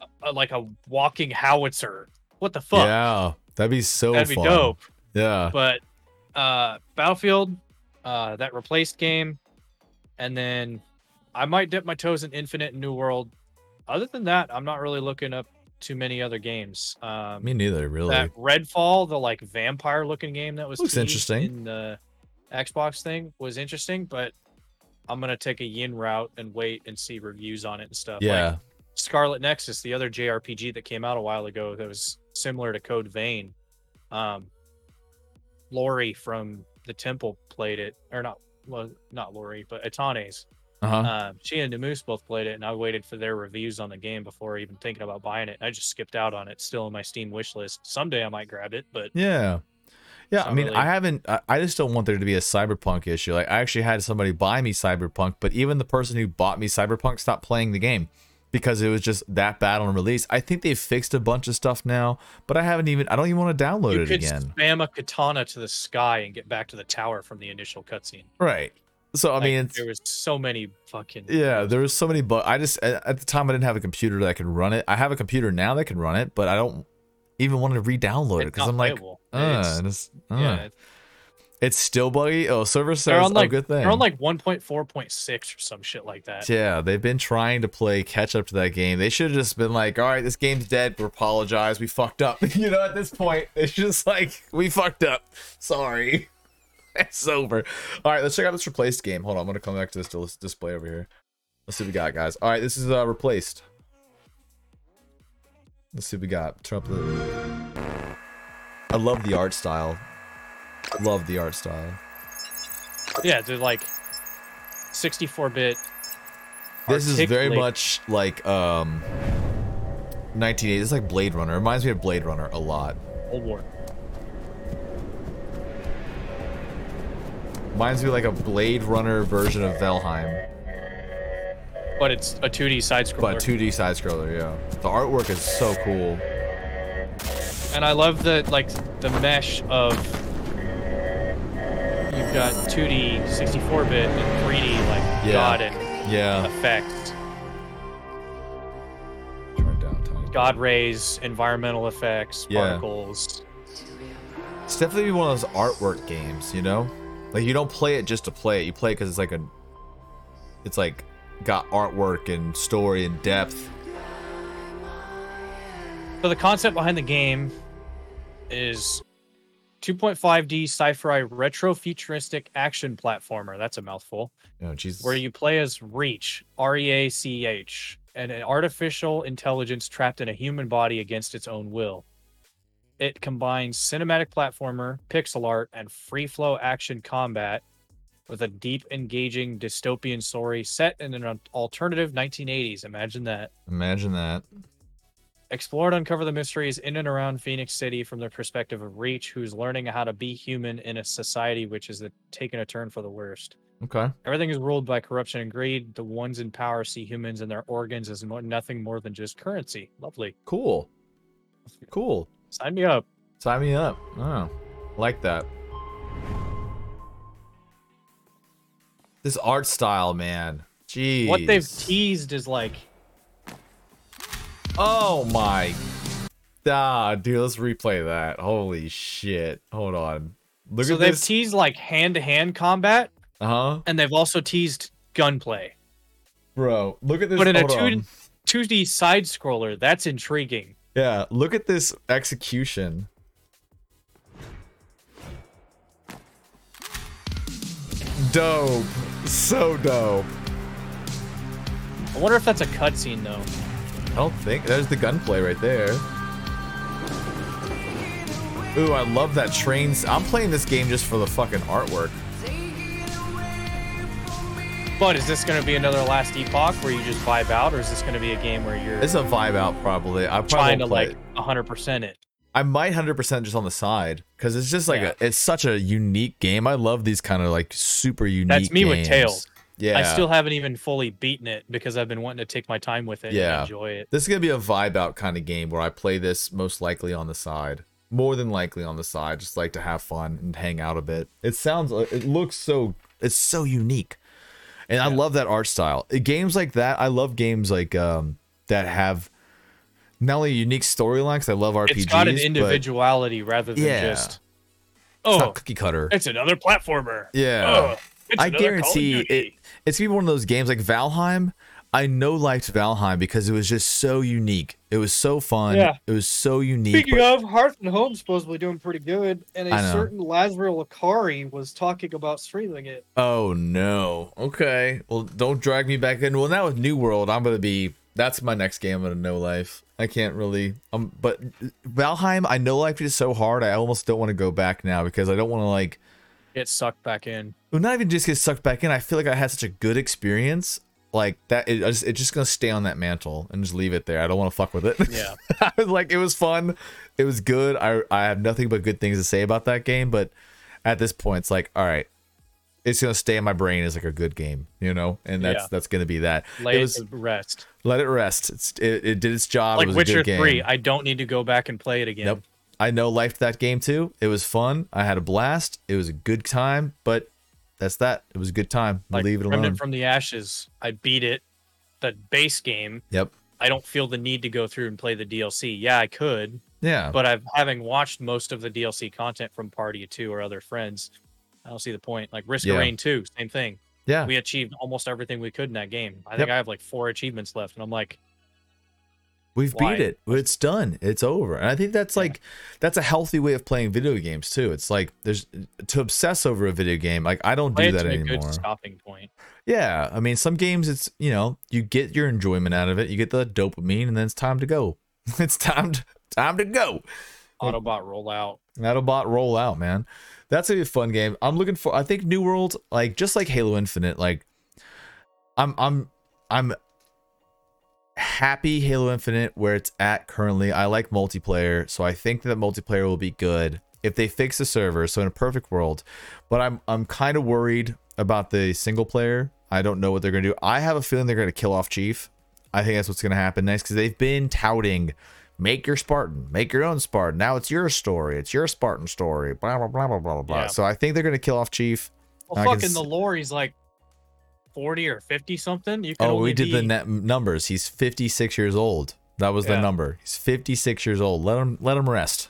a, a- like a walking howitzer, what the fuck? Yeah. That'd be so That'd be dope. Yeah. but uh battlefield uh that replaced game and then i might dip my toes in infinite and new world other than that i'm not really looking up too many other games um Me neither, really. that redfall the like vampire looking game that was Looks interesting. in the xbox thing was interesting but i'm gonna take a yin route and wait and see reviews on it and stuff yeah. like Scarlet Nexus, the other JRPG that came out a while ago that was similar to Code Vein. Um, Lori from the Temple played it, or not, well, not Lori, but Atanes. Uh-huh. Um, she and Nemoose both played it, and I waited for their reviews on the game before even thinking about buying it. I just skipped out on it. Still in my Steam wish list. Someday I might grab it, but Yeah. Yeah, I mean, really- I haven't. I, just don't want there to be a cyberpunk issue. Like, I actually had somebody buy me cyberpunk, but even the person who bought me cyberpunk stopped playing the game because it was just that bad on release. I think they've fixed a bunch of stuff now, but I haven't even. I don't even want to download you it could again. spam a katana to the sky and get back to the tower from the initial cutscene. Right. So I Like, mean, there was so many fucking yeah, there was so many. But I just at the time I didn't have a computer that could run it. I have a computer now that can run it, but I don't even want to re-download it because I'm like, uh, It's- it's, uh. yeah, it's still buggy. Oh, server says, on like oh, good thing. they're on like 1.4.6 or some shit like that. Yeah, they've been trying to play catch up to that game. They should have just been like, all right, this game's dead. We apologize. We fucked up. you know, at this point, it's just like, we fucked up. Sorry. it's over. All right, let's check out this replaced game. Hold on, I'm gonna come back to this display over here. Let's see what we got, guys. All right, this is uh, replaced. Let's see what we got. Turn up the. I love the art style. Love the art style. Yeah, they're like 64-bit. This is very much like um 1980s. It's like Blade Runner. It reminds me of Blade Runner a lot. Old War. Reminds me like a Blade Runner version of Valheim, But it's a 2D side scroller. but 2D side scroller. Yeah, the artwork is so cool. And I love the like the mesh of you've got 2D 64-bit and 3D like Yeah. God and Yeah. effects. Turn down tiny. God rays, environmental effects, Yeah. particles. It's definitely one of those artwork games, you know? Like you don't play it just to play it. You play it because it's like a, it's like got artwork and story and depth. So the concept behind the game is 2.5D sci-fi retro futuristic action platformer. That's a mouthful. Know, Jesus. where you play as Reach, R E A C H, and an artificial intelligence trapped in a human body against its own will. It combines cinematic platformer, pixel art, and free flow action combat with a deep, engaging dystopian story set in an alternative 1980s. Imagine that. Imagine that. Explore and uncover the mysteries in and around Phoenix City from the perspective of Reach, who's learning how to be human in a society which is taking a turn for the worst. Okay. Everything is ruled by corruption and greed. The ones in power see humans and their organs as nothing more than just currency. Lovely. Cool. Cool. Sign me up. Sign me up. Oh, like that. This art style, man. Jeez. What they've teased is like, Oh my. Ah, dude, let's replay that. Holy shit. Hold on. Look so at they've this. teased like hand to hand combat, uh huh. and they've also teased gunplay. Bro, look at this. But in a two on. 2D side scroller, that's intriguing. Yeah, look at this execution. Dope. So dope. I wonder if that's a cutscene though. I don't think there's the gunplay right there. Ooh, I love that train. I'm playing this game just for the fucking artwork. But is this going to be another last epoch where you just vibe out, or is this going to be a game where you're It's a vibe out probably. I probably trying to like 100% it? I might hundred percent just on the side because it's just like Yeah. a, it's such a unique game. I love these kind of like super unique. That's me with Tails. Yeah, I still haven't even fully beaten it because I've been wanting to take my time with it Yeah. and enjoy it. This is gonna be a vibe out kind of game where I play this most likely on the side, more than likely on the side, just like to have fun and hang out a bit. It sounds, uh, it looks so, it's so unique, and I love that art style. Uh, Games like that, I love games like um that have not only unique storylines. I love RPGs. It's got an individuality rather than Yeah. just It's oh, not cookie cutter. it's another platformer. Yeah. It's I another Call of guarantee it. It's gonna be one of those games like Valheim. I know liked Valheim because it was just so unique. It was so fun. Yeah. It was so unique. Speaking but- of, Hearth and Home supposedly doing pretty good, and a certain Lazarus Lakari was talking about streaming it. oh no. Okay. Well, don't drag me back in. Well, now with New World, I'm gonna be. That's my next game. I'm gonna know life. I can't really. Um, but Valheim, I know life is so hard. I almost don't want to go back now because I don't want to like. Get sucked back in. well, not even just get sucked back in. I feel like I had such a good experience. Like that, it, it's just gonna stay on that mantle and just leave it there. I don't want to fuck with it. Yeah. I was like, it was fun, it was good. I I have nothing but good things to say about that game. But at this point, it's like, all right, it's gonna stay in my brain as like a good game, you know, and that's Yeah. that's gonna be that. Lay it it was to rest. let it rest. It's it, it did its job. it Like was Witcher a good game. 3, I don't need to go back and play it again. Nope. I know life that game too. It was fun. I had a blast. It was a good time, but that's that. It was a good time. Like Leave it alone. Remnant from the Ashes, I beat it, the base game. yep. I don't feel the need to go through and play the DLC. Yeah, I could, Yeah. but I've having watched most of the DLC content from Party of Two or other friends. I don't see the point. Like Risk Yeah. of Rain 2, same thing. yeah. We achieved almost everything we could in that game. I Yep. think I have like four achievements left, and I'm like, We've Why? beat it. It's done. It's over. And I think that's like that's a healthy way of playing video games too. It's like there's to obsess over a video game. Like I don't Play do that anymore. good stopping point. Yeah, I mean some games it's you know you get your enjoyment out of it. You get the dopamine, and then it's time to go. it's time to time to go. Autobot rollout. That'll bot roll out, man. That's a fun game. I'm looking for. I think New World, like just like Halo Infinite, like I'm I'm I'm happy Halo Infinite where it's at currently. I like multiplayer, so I think that multiplayer will be good if they fix the server. So in a perfect world, but I'm I'm kind of worried about the single player. I don't know what they're gonna do. I have a feeling they're gonna kill off Chief. I think that's what's gonna happen next because they've been touting make your Spartan, make your own Spartan. Now it's your story, it's your Spartan story. Blah blah blah blah blah blah. Yeah. So I think they're gonna kill off Chief. Well, fucking the lore, he's like forty or fifty something. You can Oh, we did the net numbers. He's 56 years old. That was the Yeah. number. He's 56 years old. Let him let him rest.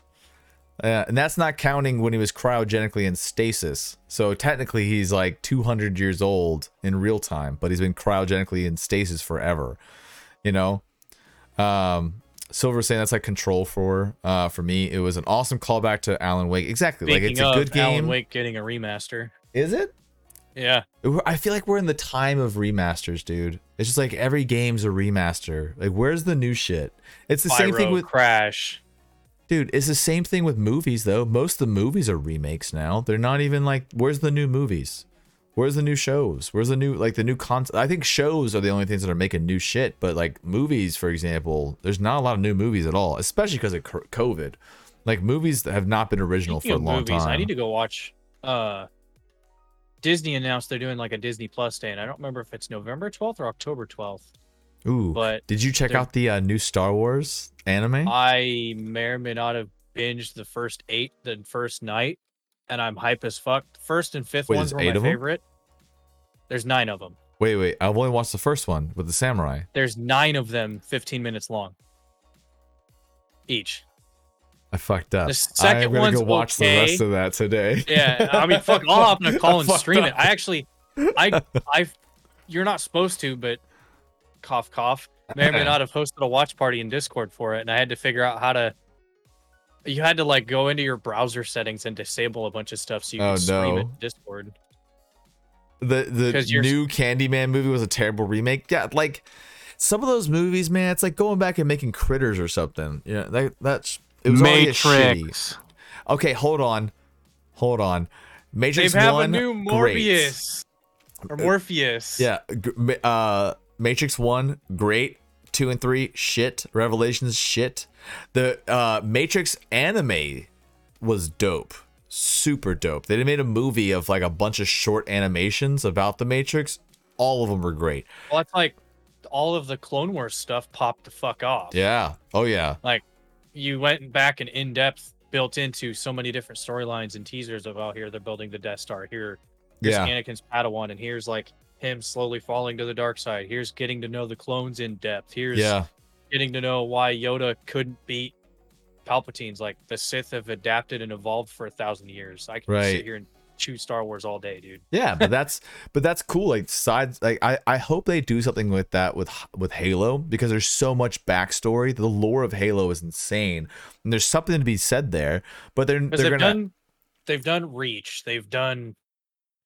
Uh, and that's not counting when he was cryogenically in stasis. So technically, he's like 200 years old in real time, but he's been cryogenically in stasis forever. You know, um, Silver saying that's like control for uh for me. It was an awesome callback to Alan Wake. Exactly, Speaking like it's a good game. Alan. Wake getting a remaster. Is it? Yeah, I feel like we're in the time of remasters, dude. It's just like every game's a remaster. Like, where's the new shit? It's the same thing with, Crash. dude. It's the same thing with movies, though. Most of the movies are remakes now. They're not even like, where's the new movies? Where's the new shows? Where's the new like the new content? I think shows are the only things that are making new shit. But like movies, for example, there's not a lot of new movies at all, especially because of COVID. Like movies that have not been original Speaking for a long movies, time. I need to go watch. Uh, Disney announced they're doing like a Disney Plus day, and I don't remember if it's November 12th or October 12th. Ooh, but did you check out the uh, new Star Wars anime? I may or may not have binged the first eight the first night, and I'm hype as fuck. First and fifth Wait, ones were my favorite. There's nine of them. wait, wait. I've only watched the first one with the samurai. There's nine of them, 15 minutes long. Each. I fucked up. The second I'm gonna one's go watch the rest of that today. Yeah, I mean, fuck, I'll hop in a call and stream it. I actually, I, I, you're not supposed to, but cough, cough. May or may not have hosted a watch party in Discord for it, and I had to figure out how to. You had to like go into your browser settings and disable a bunch of stuff so you Oh, could stream no. it in Discord. The the new Candyman movie was a terrible remake. Yeah, like some of those movies, man, it's like going back and making critters or something. Yeah, that that's it was a. Okay, hold on, hold on. Matrix they have one, a new great. Or Morpheus. Yeah, uh, Matrix one, great. Two and three, shit. Revelations, shit. The uh, Matrix anime was dope, super dope. They made a movie of like a bunch of short animations about the Matrix. All of them were great. Well, that's like all of the Clone Wars stuff popped the fuck off. Yeah. Oh yeah. Like you went back and in depth built into so many different storylines and teasers of oh here they're building the Death Star here. Here's Yeah. Anakin's Padawan, and here's like him slowly falling to the dark side. Here's getting to know the clones in depth. Here's Yeah. getting to know why Yoda couldn't beat Palpatine's. Like the Sith have adapted and evolved for a thousand years. I can Right. sit here and chew Star Wars all day, dude. Yeah, but that's but that's cool. Like sides, like I I hope they do something with that with with Halo because there's so much backstory. The lore of Halo is insane, and there's something to be said there. But they're they're they've gonna done they've done Reach. They've done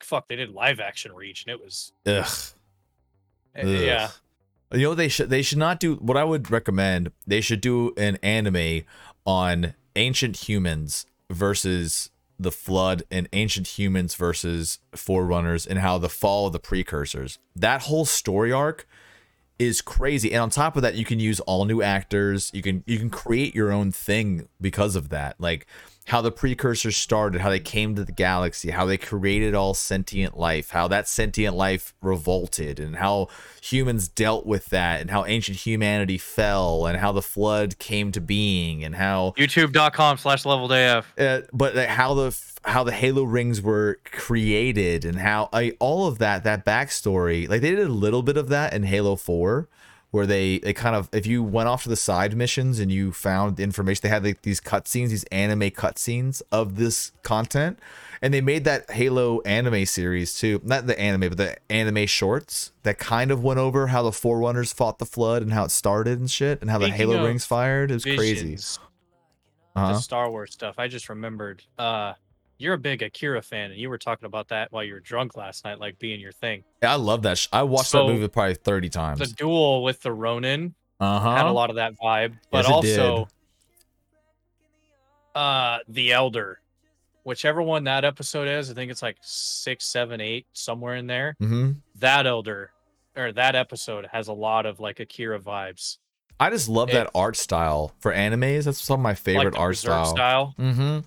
fuck. They did live action Reach, and it was ugh. eh, Ugh. yeah. You know they should they should not do what I would recommend. They should do an anime on ancient humans versus the flood and ancient humans versus forerunners and how the fall of the precursors. That whole story arc is crazy. And on top of that, you can use all new actors. You can you can create your own thing because of that. Like how the precursors started, how they came to the galaxy, how they created all sentient life, how that sentient life revolted, and how humans dealt with that, and how ancient humanity fell, and how the flood came to being, and how YouTube.com slash leveled AF. uh, but like, how the how the Halo rings were created and how I, all of that that backstory like they did a little bit of that in Halo 4 where they they kind of if you went off to the side missions and you found information, they had like these cutscenes, these anime cutscenes of this content, and they made that Halo anime series too. Not the anime, but the anime shorts that kind of went over how the Forerunners fought the Flood and how it started and shit, and how the Speaking Halo rings fired. It was crazy. Uh-huh. The Star Wars stuff. I just remembered. Uh, you're a big Akira fan, and you were talking about that while you were drunk last night, like being your thing. Yeah, I love that. Sh- I watched So, that movie probably thirty times. The duel with the Ronin Uh had a lot of that vibe, but Yes, also uh the Elder, whichever one that episode is, I think it's like six, seven, eight, somewhere in there. hmm That Elder or that episode has a lot of like Akira vibes, I just love that art style for animes. That's some of my favorite like art style. style. Mm-hmm.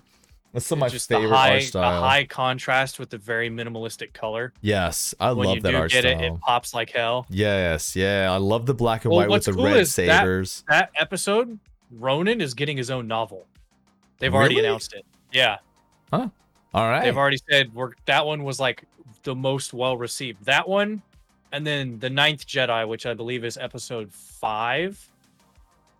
That's some of my just favorite the high, art style. The high contrast with the very minimalistic color. yes, I when love you that do art get style. it, it pops like hell. Yes, yeah, I love the black and Well, white with the cool red is that- sabers. That episode, Ronin is getting his own novel. They've already announced it. Yeah. Huh. All right. They've already said we're that one was like the most well received. That one, and then the Ninth Jedi, which I believe is episode five,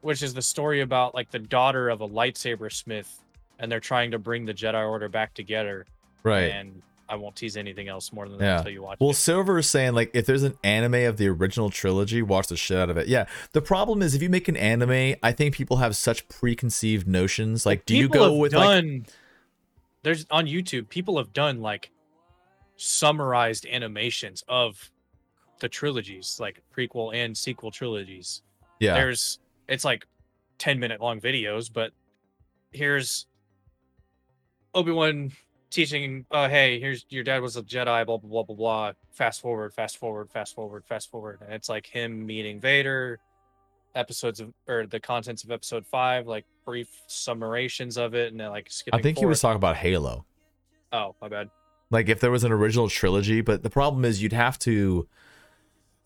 which is the story about like the daughter of a lightsaber smith, and they're trying to bring the Jedi Order back together. right. And I won't tease anything else more than that Yeah. until you watch Well, it. Silver is saying like if there's an anime of the original trilogy, watch the shit out of it. Yeah. The problem is if you make an anime, I think people have such preconceived notions. Like, do you go with like done, There's on YouTube. People have done like summarized animations of the trilogies, like prequel and sequel trilogies. yeah, there's it's like 10 minute long videos but here's obi-wan teaching uh hey here's your dad was a jedi blah blah blah blah blah fast forward fast forward fast forward fast forward. And it's like him meeting vader episodes of or the contents of episode five like brief summations of it and then like skipping I think he was talking about Halo. oh my bad. Like if there was an original trilogy, but the problem is you'd have to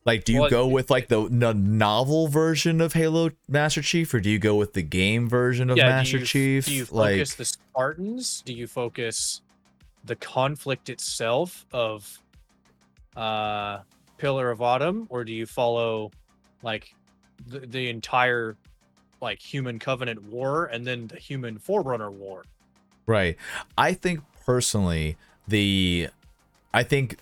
like do you Well, go with like the, the novel version of Halo Master Chief or do you go with the game version of yeah, Master do you, Chief? do you like focus the spartans do you focus the conflict itself of uh pillar of autumn or do you follow like the, the entire like human covenant war and then the human forerunner war Right. I think personally, the I think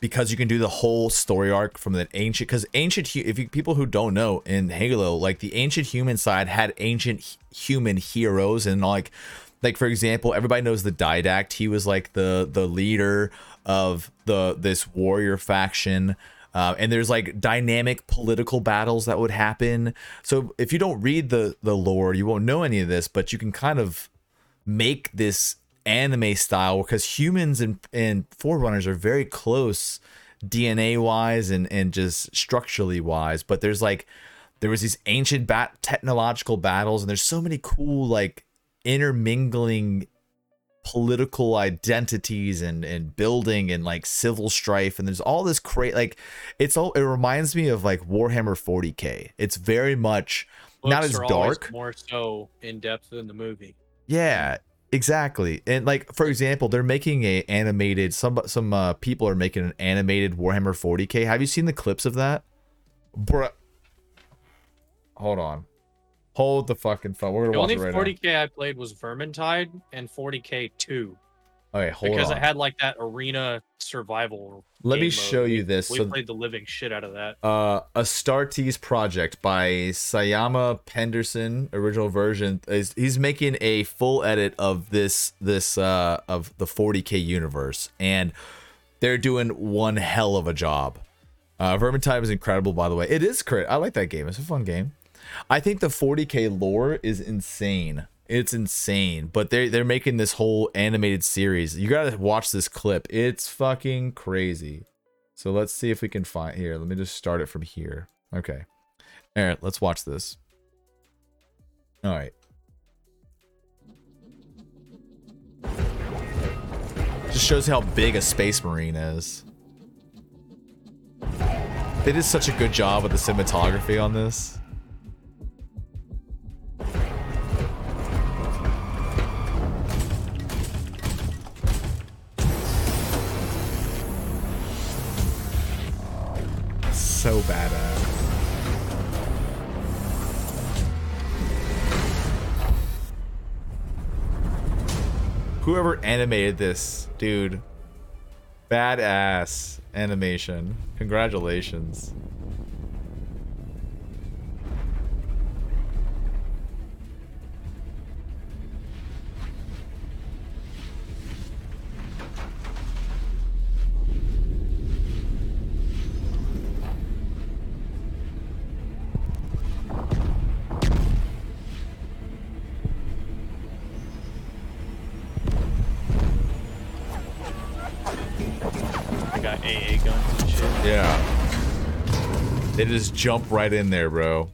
because you can do the whole story arc from the ancient because ancient if you people who don't know in Halo like the ancient human side had ancient human heroes and like like for example everybody knows the Didact. He was like the the leader of the this warrior faction. Uh, and there's like dynamic political battles that would happen. So if you don't read the the lore you won't know any of this but you can kind of make this anime style because humans and and forerunners are very close DNA wise and and just structurally wise but there's like there was these ancient bat technological battles and there's so many cool like intermingling political identities and and building and like civil strife and there's all this great like it's all it reminds me of like Warhammer 40k it's very much not as dark. more so in depth than the movie. Yeah, exactly. And like for example, they're making a animated some some uh, people are making an animated Warhammer 40K. Have you seen the clips of that? Bruh. Hold on. Hold the fucking phone. We're the gonna watch only it right 40k i played was vermintide and 40k 2 now. Okay, hold because on. it had like that arena survival Let me show mode. you this. we So- played the living shit out of that uh Astartes project by Syama Pedersen original version is he's making a full edit of this this uh of the 40k universe and they're doing one hell of a job. Uh Vermintide is incredible by the way. It is crit. I like that game. It's a fun game. I think the 40k lore is insane. It's insane, but they're they're making this whole animated series. You gotta watch this clip. It's fucking crazy. So let's see if we can find here. Let me just start it from here. Okay. All right, let's watch this. All right. Just shows how big a space marine is. They did such a good job with the cinematography on this. so badass. Whoever animated this, dude, badass animation. Congratulations. Jump right in there, bro.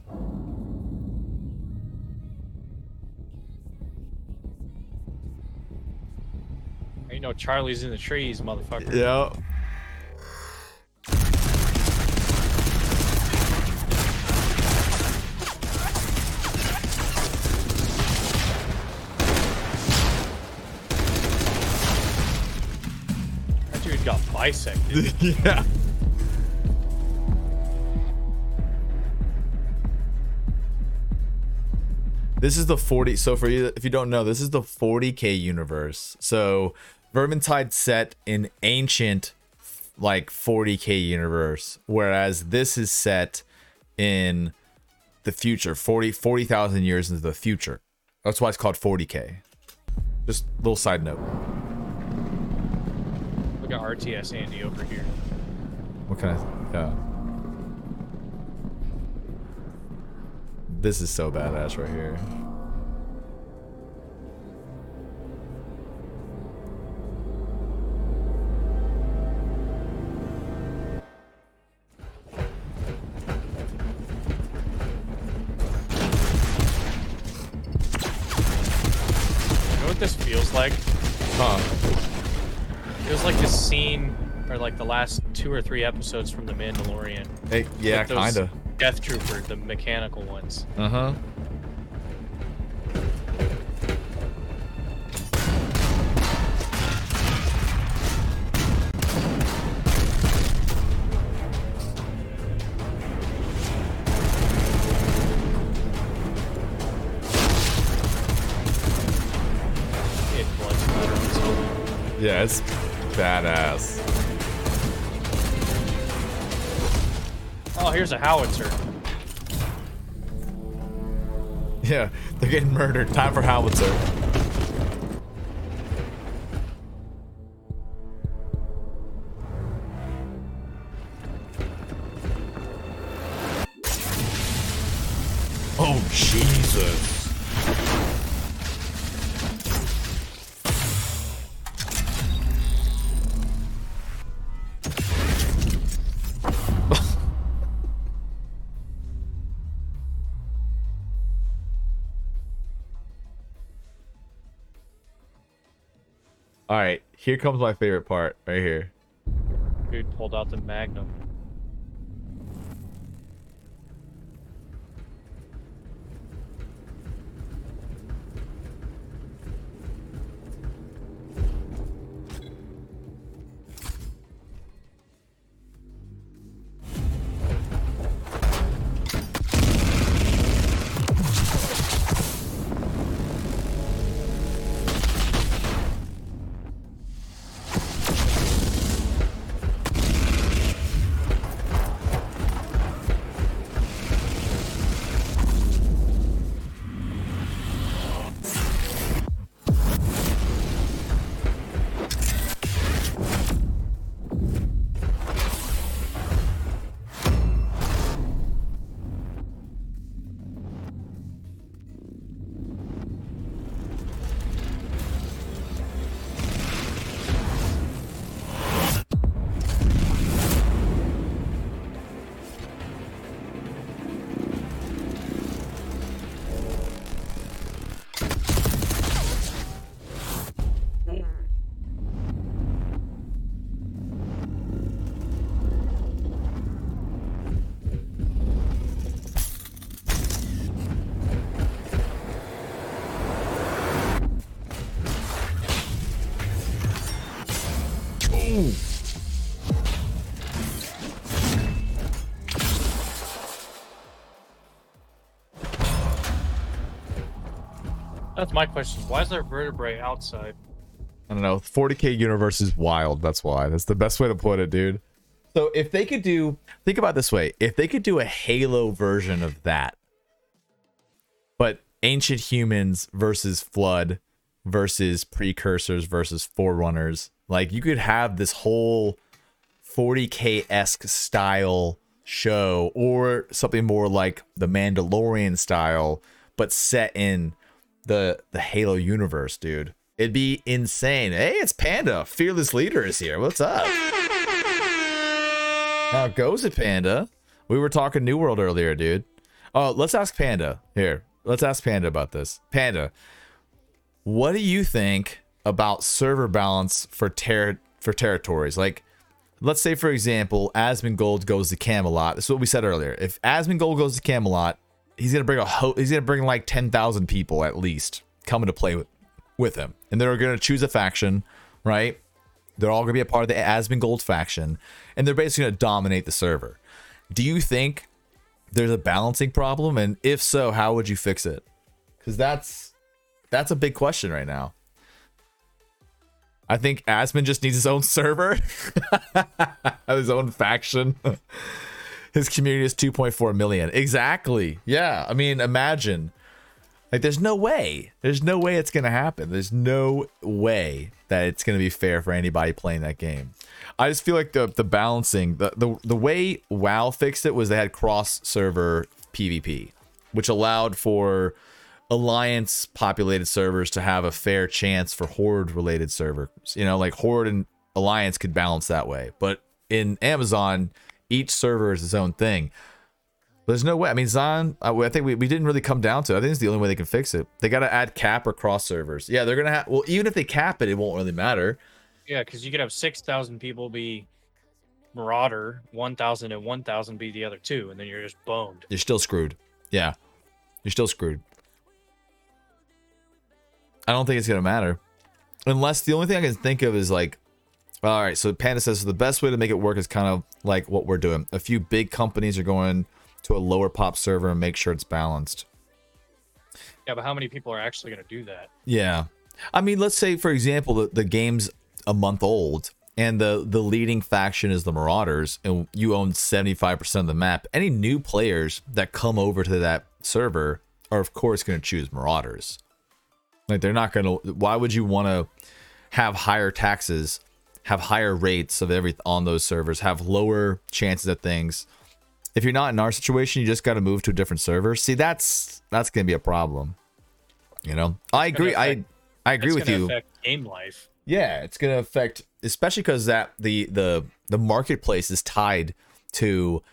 You know Charlie's in the trees, motherfucker. Yeah. That dude got bisected. yeah. This is the 40. So for you, if you don't know, this is the 40k universe. So Vermintide set in ancient, like 40k universe, whereas this is set in the future, 40 40,000 years into the future. That's why it's called 40k. Just a little side note. Look at RTS Andy over here. What kind of yeah. This is so badass right here. You know what this feels like? Huh. Feels like this scene, or like the last two or three episodes from The Mandalorian. Hey, yeah, kinda. Death Trooper, the mechanical ones. Uh-huh. He howitzer. Yeah, they're getting murdered. Time for howitzer. Here comes my favorite part right here. Dude pulled out the Magnum. That's my question. Why is there vertebrae outside? I don't know. 40k universe is wild. That's why. That's the best way to put it, dude. So if they could do, think about this way: if they could do a Halo version of that, but ancient humans versus flood versus precursors versus forerunners, like you could have this whole 40k esque style show, or something more like the Mandalorian style, but set in the the Halo universe, dude. It'd be insane. Hey, it's Panda. Fearless leader is here. What's up? How goes it, Panda? We were talking New World earlier, dude. Oh, let's ask Panda. Here, let's ask Panda about this. Panda, what do you think about server balance for ter- for territories? Like, let's say for example, Asmongold goes to Camelot. This is what we said earlier. If Asmongold goes to Camelot, he's gonna bring a ho- he's gonna bring like ten thousand people at least coming to play with with him, and they're gonna choose a faction, right? They're all gonna be a part of the Asmongold faction, and they're basically gonna dominate the server. Do you think there's a balancing problem, and if so, how would you fix it? Because that's that's a big question right now. I think Asmon just needs his own server, his own faction. his community is 2.4 million. Exactly. Yeah. I mean, imagine. Like, there's no way. There's no way it's going to happen. There's no way that it's going to be fair for anybody playing that game. I just feel like the the balancing, the, the, the way WoW fixed it was they had cross server PvP, which allowed for alliance populated servers to have a fair chance for horde related servers. You know, like horde and alliance could balance that way. But in Amazon, each server is its own thing. There's no way. I mean, Zion, I I think we, we didn't really come down to it. I think it's the only way they can fix it. They got to add cap or cross servers. Yeah, they're going to have, well, even if they cap it, it won't really matter. Yeah, because you could have six thousand people be Marauder, one thousand and one thousand be the other two, and then you're just boned. You're still screwed. Yeah. You're still screwed. I don't think it's going to matter. Unless the only thing I can think of is like, all right, so Panda says so the best way to make it work is kind of like what we're doing. A few big companies are going to a lower pop server and make sure it's balanced. Yeah, but how many people are actually going to do that? Yeah. I mean, let's say, for example, the, the game's a month old and the, the leading faction is the Marauders and you own 75% of the map. Any new players that come over to that server are, of course, going to choose Marauders. Like, they're not going to. Why would you want to have higher taxes, have higher rates of every on those servers, have lower chances of things? If you're not in our situation, you just got to move to a different server. See, that's that's going to be a problem. You know, I agree. I affect- I agree with you. Game life. Yeah, it's gonna affect, especially because that the the the marketplace is tied to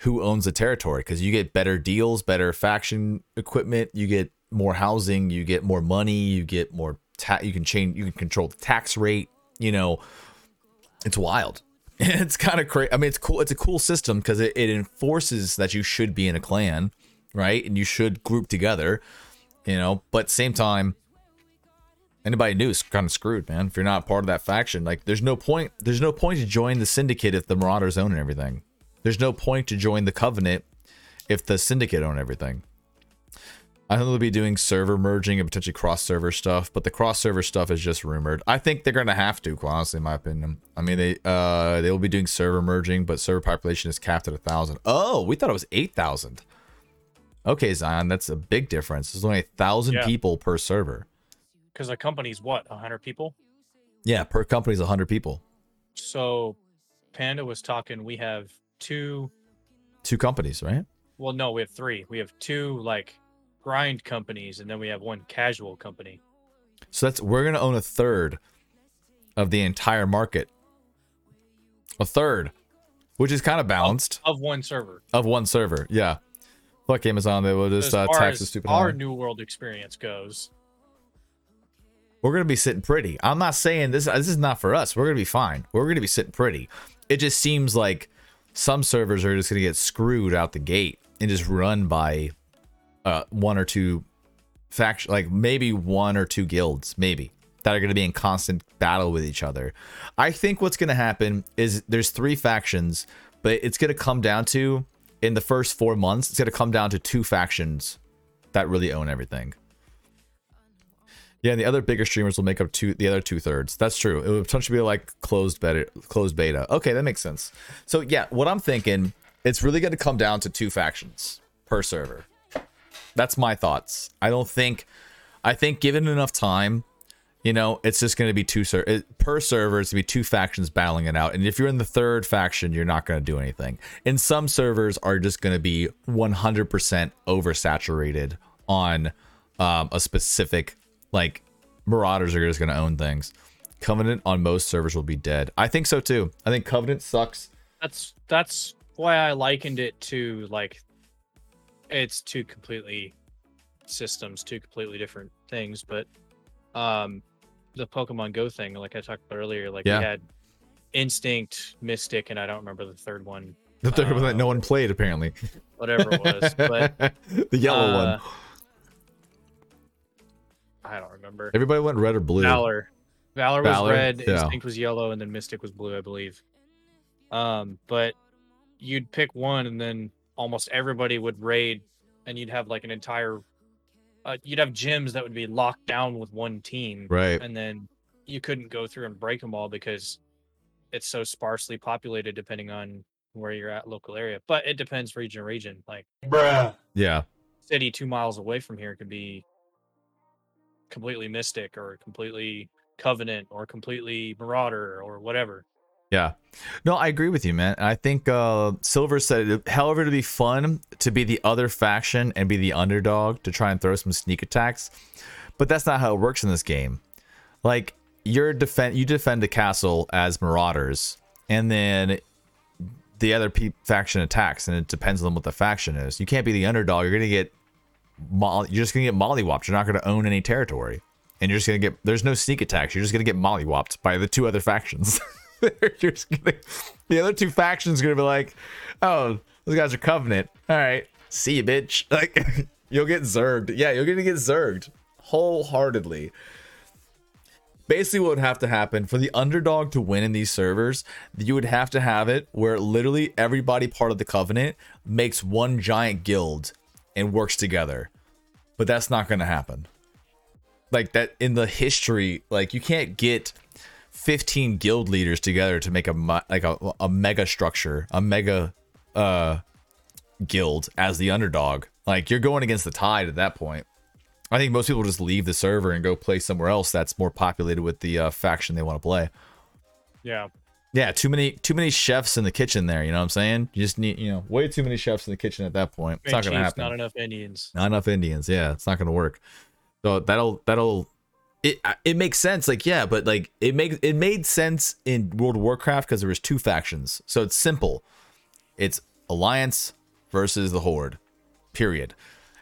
who owns the territory. Because you get better deals, better faction equipment, you get more housing, you get more money, you get more. Ta- you can change, you can control the tax rate. You know, it's wild. it's kind of crazy. I mean, it's cool. It's a cool system because it, it enforces that you should be in a clan, right? And you should group together. You know, but same time anybody new is kind of screwed, man. If you're not part of that faction, like there's no point. There's no point to join the syndicate if the Marauders own everything. There's no point to join the Covenant if the Syndicate own everything. I think they'll be doing server merging and potentially cross server stuff, but the cross server stuff is just rumored. I think they're gonna have to, quite honestly, in my opinion. I mean, they uh they will be doing server merging, but server population is capped at a thousand. Oh, we thought it was eight thousand. Okay, Zion, that's a big difference. There's only a thousand Yeah. people per server. Because a company's what, hundred people? Yeah, per company's is 100 people. So, Panda was talking. We have two. Two companies, right? Well, no, we have three. We have two like grind companies, and then we have one casual company. So that's we're gonna own a third of the entire market. A third, which is kind of balanced of one server. of one server. Yeah. Fuck Amazon, they will just as uh, tax the as stupid. our high. new world experience goes. We're gonna be sitting pretty. I'm not saying this. This is not for us. We're gonna be fine. We're gonna be sitting pretty. It just seems like some servers are just gonna get screwed out the gate and just run by uh, one or two faction, like maybe one or two guilds, maybe that are gonna be in constant battle with each other. I think what's gonna happen is there's three factions, but it's gonna come down to in the first four months, it's gonna come down to two factions that really own everything Yeah, and the other bigger streamers will make up two the other two thirds. That's true. It would potentially be like closed beta closed beta. Okay, that makes sense. So yeah, what I'm thinking, it's really gonna come down to two factions per server. That's my thoughts. I don't think I think given enough time, you know, it's just going to be two ser- per server. It's going to be two factions battling it out. And if you're in the third faction, you're not going to do anything. And some servers are just going to be 100% oversaturated on um, a specific like Marauders are just going to own things. Covenant on most servers will be dead. I think so too. I think Covenant sucks. That's that's why I likened it to like it's two completely systems, two completely different things. But um the Pokemon Go thing, like I talked about earlier, like Yeah. we had Instinct, Mystic, and I don't remember the third one, The third one that no Uh, one played apparently. whatever it was. but the yellow one. uh, I don't remember. Everybody went red or blue. Valor. Valor was red, yeah. Instinct was yellow, and then Mystic was blue, I believe. Um, but you'd pick one, and then almost everybody would raid, and you'd have like an entire. Uh, you'd have gyms that would be locked down with one team, Right. and then you couldn't go through and break them all because it's so sparsely populated, depending on where you're at, local area. But it depends region to region. Like bruh, Yeah. city two miles away from here could be completely mystic or completely covenant or completely marauder or whatever Yeah. No, I agree with you, man. I think uh, Silver said, however, to be fun to be the other faction and be the underdog to try and throw some sneak attacks, but that's not how it works in this game. Like you're defend, you defend the castle as marauders, and then the other pe- faction attacks, and it depends on what the faction is. You can't be the underdog. You're gonna get, moll- you're just gonna get mollywopped. You're not gonna own any territory, and you're just gonna get. There's no sneak attacks. You're just gonna get mollywopped by the two other factions. They're just gonna, the other two factions are gonna be like, oh, those guys are covenant. All right, see you, bitch. Like you'll get zerged. Yeah, you're gonna get zerged wholeheartedly. Basically, what would have to happen for the underdog to win in these servers, you would have to have it where literally everybody part of the covenant makes one giant guild and works together. But that's not to happen. Like that in the history, like you can't get 15 guild leaders together to make a like a, a mega structure, a mega uh guild as the underdog. Like you're going against the tide at that point. I think most people just leave the server and go play somewhere else that's more populated with the uh, faction they want to play. yeah Yeah, too many too many chefs in the kitchen there. You know what I'm saying? You just need you know way too many chefs in the kitchen at that point. It's not gonna Chiefs, happen. not enough indians Not enough Indians. Yeah, it's not gonna work. So that'll that'll it it makes sense. Like yeah, but like it makes it made sense in World of Warcraft because there was two factions. So it's simple. It's Alliance versus the Horde. Period.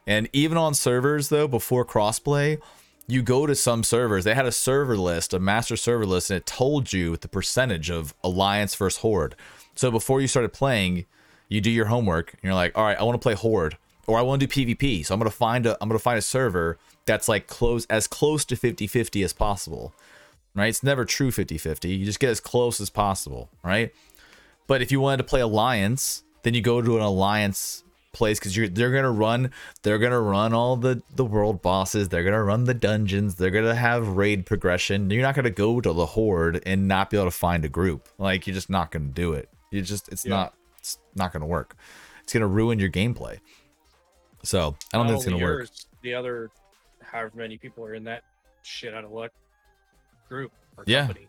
And even on servers though, before crossplay, you go to some servers. They had a server list, a master server list, and it told you the percentage of Alliance versus Horde. So before you started playing, you do your homework and you're like, all right, I want to play Horde or I want to do PvP. So I'm gonna find a I'm gonna find a server that's like close as close to 50-50 as possible. Right? It's never true 50-50. You just get as close as possible, right? But if you wanted to play Alliance, then you go to an Alliance place because you're they're gonna run they're gonna run all the the world bosses they're gonna run the dungeons they're gonna have raid progression you're not gonna go to the horde and not be able to find a group like you're just not gonna do it you just it's Yeah. not it's not gonna work it's gonna ruin your gameplay so i don't Not think it's gonna work the other however many people are in that shit out of luck group or Yeah. company.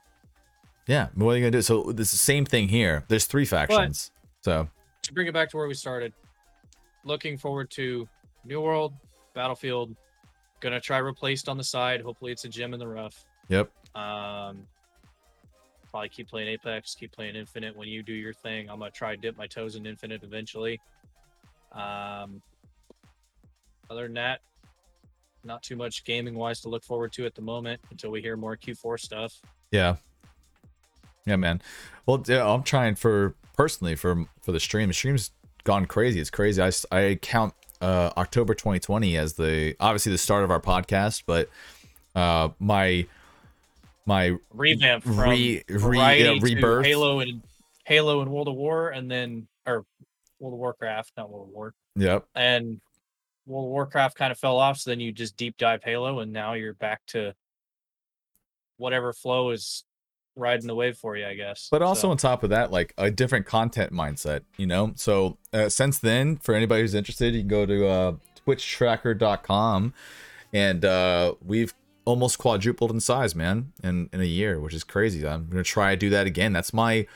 Yeah but what are you gonna do? So it's the same thing here. There's three factions so. To bring it back to where we started looking forward to new world battlefield gonna try replaced on the side. Hopefully it's a gem in the rough. Yep. Um, probably keep playing Apex, keep playing Infinite. When you do your thing, I'm gonna try dip my toes in Infinite eventually. Um, other than that, not too much gaming wise to look forward to at the moment until we hear more Q4 stuff. Yeah. Yeah, man. Well, yeah, I'm trying for personally for for the stream. The stream's gone crazy. It's crazy. I, I count uh October 2020 as the obviously the start of our podcast, but uh my my Revamp from Re- re- yeah, rebirth. Halo and Halo and World of War, and then or World of Warcraft, not World of War, yep and World of Warcraft kind of fell off, so then you just deep dive Halo, and now you're back to whatever flow is riding the wave for you, I guess. But also So, on top of that, like a different content mindset, you know? So uh, since then, for anybody who's interested, you can go to uh, twitchtracker.com and uh, we've almost quadrupled in size, man, in, in a year, which is crazy. I'm going to try to do that again. That's my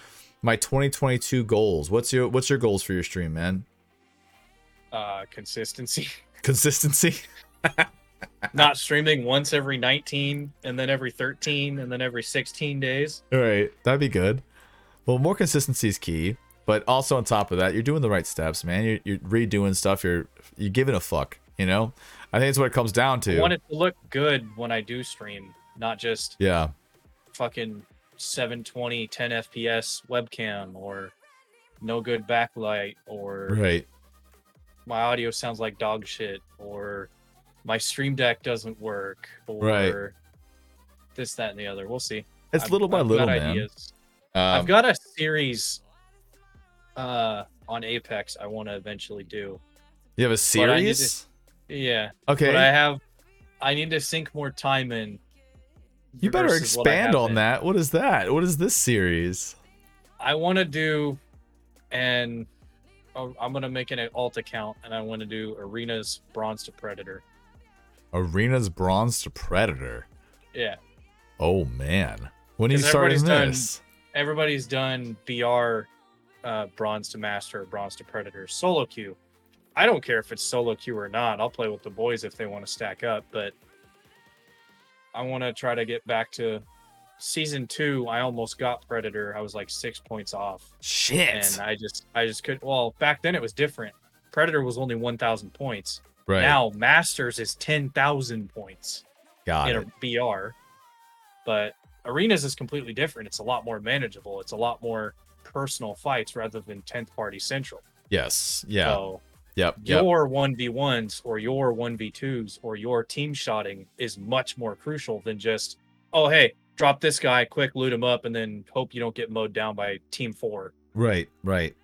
my 2022 goals. What's your what's your goals for your stream, man? Uh, consistency. Consistency? Not streaming once every 19, and then every 13, and then every 16 days. All right, that'd be good. Well, more consistency is key, but also on top of that, you're doing the right steps, man. You're, you're redoing stuff. You're you're giving a fuck. You know, I think it's what it comes down to. I want it to look good when I do stream, not just yeah, fucking 720 10 fps webcam or no good backlight or right. My audio sounds like dog shit or my stream deck doesn't work or Right. this that and the other we'll see It's I've- little by I've little, man. Um, i've got a series uh on apex i want to eventually do you have a need to- series? yeah Okay. but i have i need to sink more time in you better versus what I expand on been. that. What is that? What is this series? I want to do, and I'm gonna make an alt account, and I want to do arenas bronze to predator. Arena's bronze to predator. Yeah, Oh man. When are you starting everybody's done- this? everybody's done BR, uh, bronze to master, bronze to predator, solo queue. I don't care if it's solo queue or not. I'll play with the boys if they want to stack up, but I want to try to get back to season two. I almost got predator. I was like six points off. Shit. and I just I just could well back then it was different. Predator was only 1000 points. right. Now Masters is 10,000 points Got in it. a BR. But Arenas is completely different. It's a lot more manageable. It's a lot more personal fights rather than 10th party central. Yes. Yeah. So yep. Yep. your 1v1s or your 1v2s or your team shotting is much more crucial than just oh hey, drop this guy quick, loot him up and then hope you don't get mowed down by team 4. Right. Right.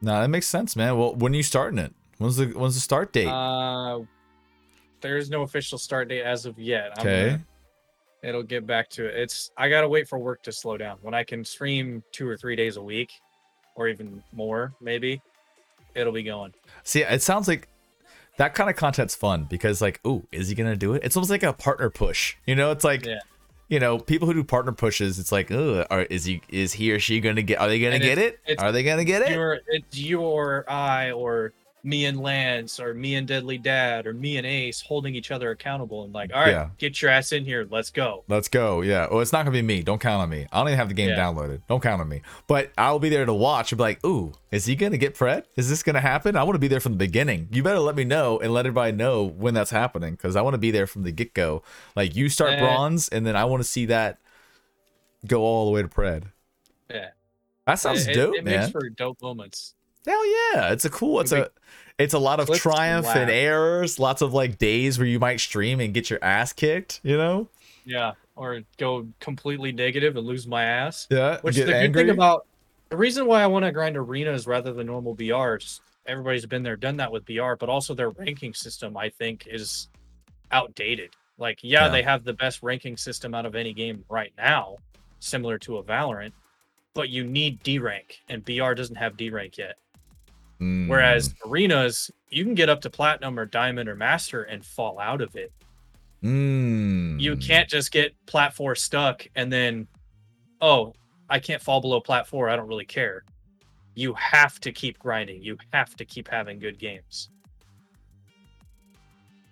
No, that makes sense, man. Well, when are you starting it? When's the when's the start date? Uh, there's no official start date as of yet. Okay. it'll get back to it. It's I gotta wait for work to slow down. When I can stream two or three days a week, or even more, maybe, it'll be going. See, it sounds like that kind of content's fun because, like, ooh, is he gonna do it? It's almost like a partner push. You know, it's like, Yeah. You know, people who do partner pushes. It's like, oh, are, is he, is he or she gonna get? Are they gonna And get it? Are they gonna get it? It's you or I or me and Lance or me and Deadly Dad or me and Ace holding each other accountable and like, all right, Yeah. get your ass in here, let's go. Let's go. Yeah. Well, it's not gonna be me. Don't count on me. I don't even have the game Yeah. downloaded. Don't count on me. But I'll be there to watch and be like, ooh, is he gonna get Pred? Is this gonna happen? I want to be there from the beginning. You better let me know and let everybody know when that's happening because I want to be there from the get go. Like you start Eh. bronze and then I want to see that go all the way to Pred. Yeah. That sounds it, it- dope, it, man. makes for dope moments. Hell yeah. It's a cool, it's a it's a lot of triumph and errors, lots of like days where you might stream and get your ass kicked, you know? Yeah. Or go completely negative and lose my ass. Yeah. Which the angry. good thing about the reason why I want to grind arenas rather than normal BRs, everybody's been there, done that with BR, but also their ranking system, I think, is outdated. Like, yeah, Yeah. they have the best ranking system out of any game right now, similar to a Valorant, but you need D rank, and BR doesn't have D rank yet. Mm. Whereas arenas, you can get up to platinum or diamond or master and fall out of it. Mm. You can't just get plat four stuck and then, oh, I can't fall below plat four. I don't really care. You have to keep grinding. You have to keep having good games.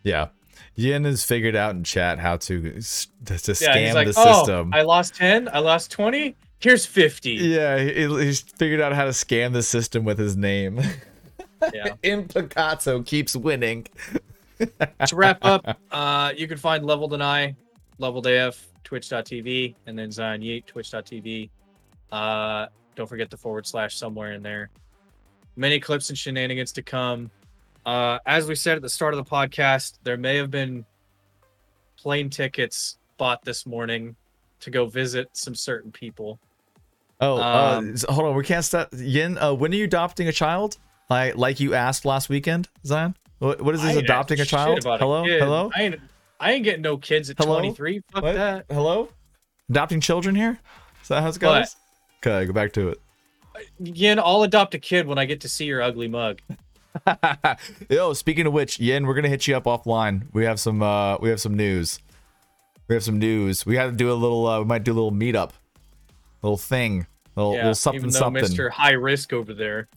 Yeah. Yin has figured out in chat how to to, to Yeah, scam like, the oh, system. I lost ten. I lost twenty. Here's fifty. yeah, he, he's figured out how to scam the system with his name. Yeah. Impicazzo keeps winning. to wrap up, uh, you can find level deny I, Leveled AF, Twitch.tv, and then Zion Yeet, Twitch.tv. Uh, don't forget the forward slash somewhere in there. Many clips and shenanigans to come. Uh, as we said at the start of the podcast, there may have been plane tickets bought this morning to go visit some certain people. Oh, uh, Um, s- hold on. We can't stop. Yin, uh, when are you adopting a child? Like, like you asked last weekend, Zion? What, what is this? Adopting a child? about a Hello, hello, I ain't, I ain't getting no kids at Hello? 23. Fuck What? that. hello. Adopting children here? Is that how it goes? Okay, go back to it. Yin, I'll adopt a kid when I get to see your ugly mug. Yo, speaking of which, Yin, we're gonna hit you up offline. We have some uh we have some news. We have some news. We gotta do a little uh we might do a little meetup. Little thing. Little, Yeah, little something even though something. Mr. High Risk over there.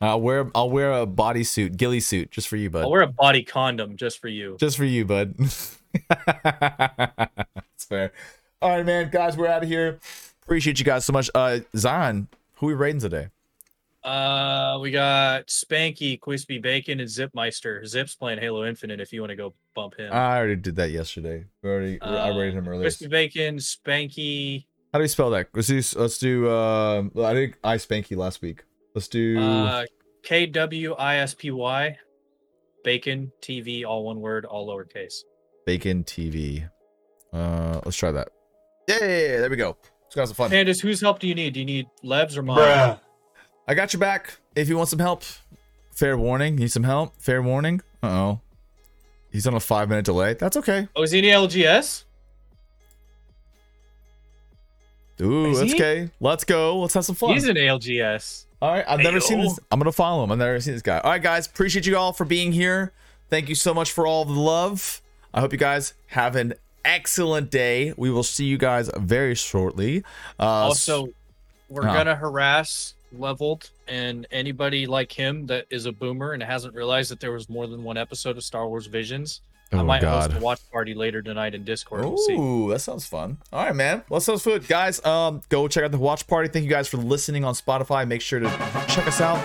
I'll wear I'll wear a bodysuit, ghillie suit, just for you, bud. I'll wear a body condom just for you. Just for you, bud. That's fair. All right, man, guys, we're out of here. Appreciate you guys so much. Uh Zion, who we raiding today? Uh, we got Spanky, Kwispy Bacon, and Zipmeister. Zip's playing Halo Infinite. If you want to go bump him. I already did that yesterday. We already I Uh, rated him earlier. Crispy Bacon, Spanky, How do we spell that? Let's do let's do uh I think I spanky last week. Let's do uh, K W I S P Y, Bacon TV, all one word, all lowercase. Bacon TV. Uh let's try that. Yeah, there we go. Let's go have some fun. Pandas, whose help do you need? Do you need Lebs or mine? I got your back if you want some help. Fair warning. Need some help? Fair warning. Uh oh. He's on a five minute delay. That's okay. Oh, is he in the LGS? Ooh, Is that's he? okay. Let's go. Let's have some fun. He's an LGS. All right, I've never seen this. I'm gonna follow him. I've never seen this guy. All right, guys, appreciate you all for being here. Thank you so much for all the love. I hope you guys have an excellent day. We will see you guys very shortly. Uh, Also, we're Oh. gonna harass Leveled and anybody like him that is a boomer and hasn't realized that there was more than one episode of Star Wars Visions. I Oh, might God. host a watch party later tonight in Discord. We'll see. Ooh, that sounds fun. All right, man. Well, that sounds good, guys. Um, go check out the watch party. Thank you guys for listening on Spotify. Make sure to check us out.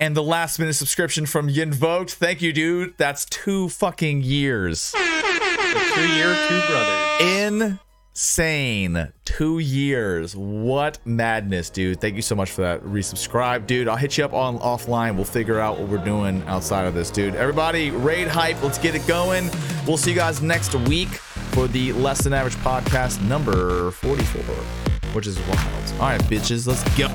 And the last minute subscription from Yinvoked. Thank you, dude. That's two fucking years. The two year two brothers. Insane. Two years. What madness, dude. Thank you so much for that. Resubscribe, dude. I'll hit you up on offline. We'll figure out what we're doing outside of this, dude. Everybody, raid hype. Let's get it going. We'll see you guys next week for the Less Than Average podcast number 44, which is wild. All right, bitches. Let's go.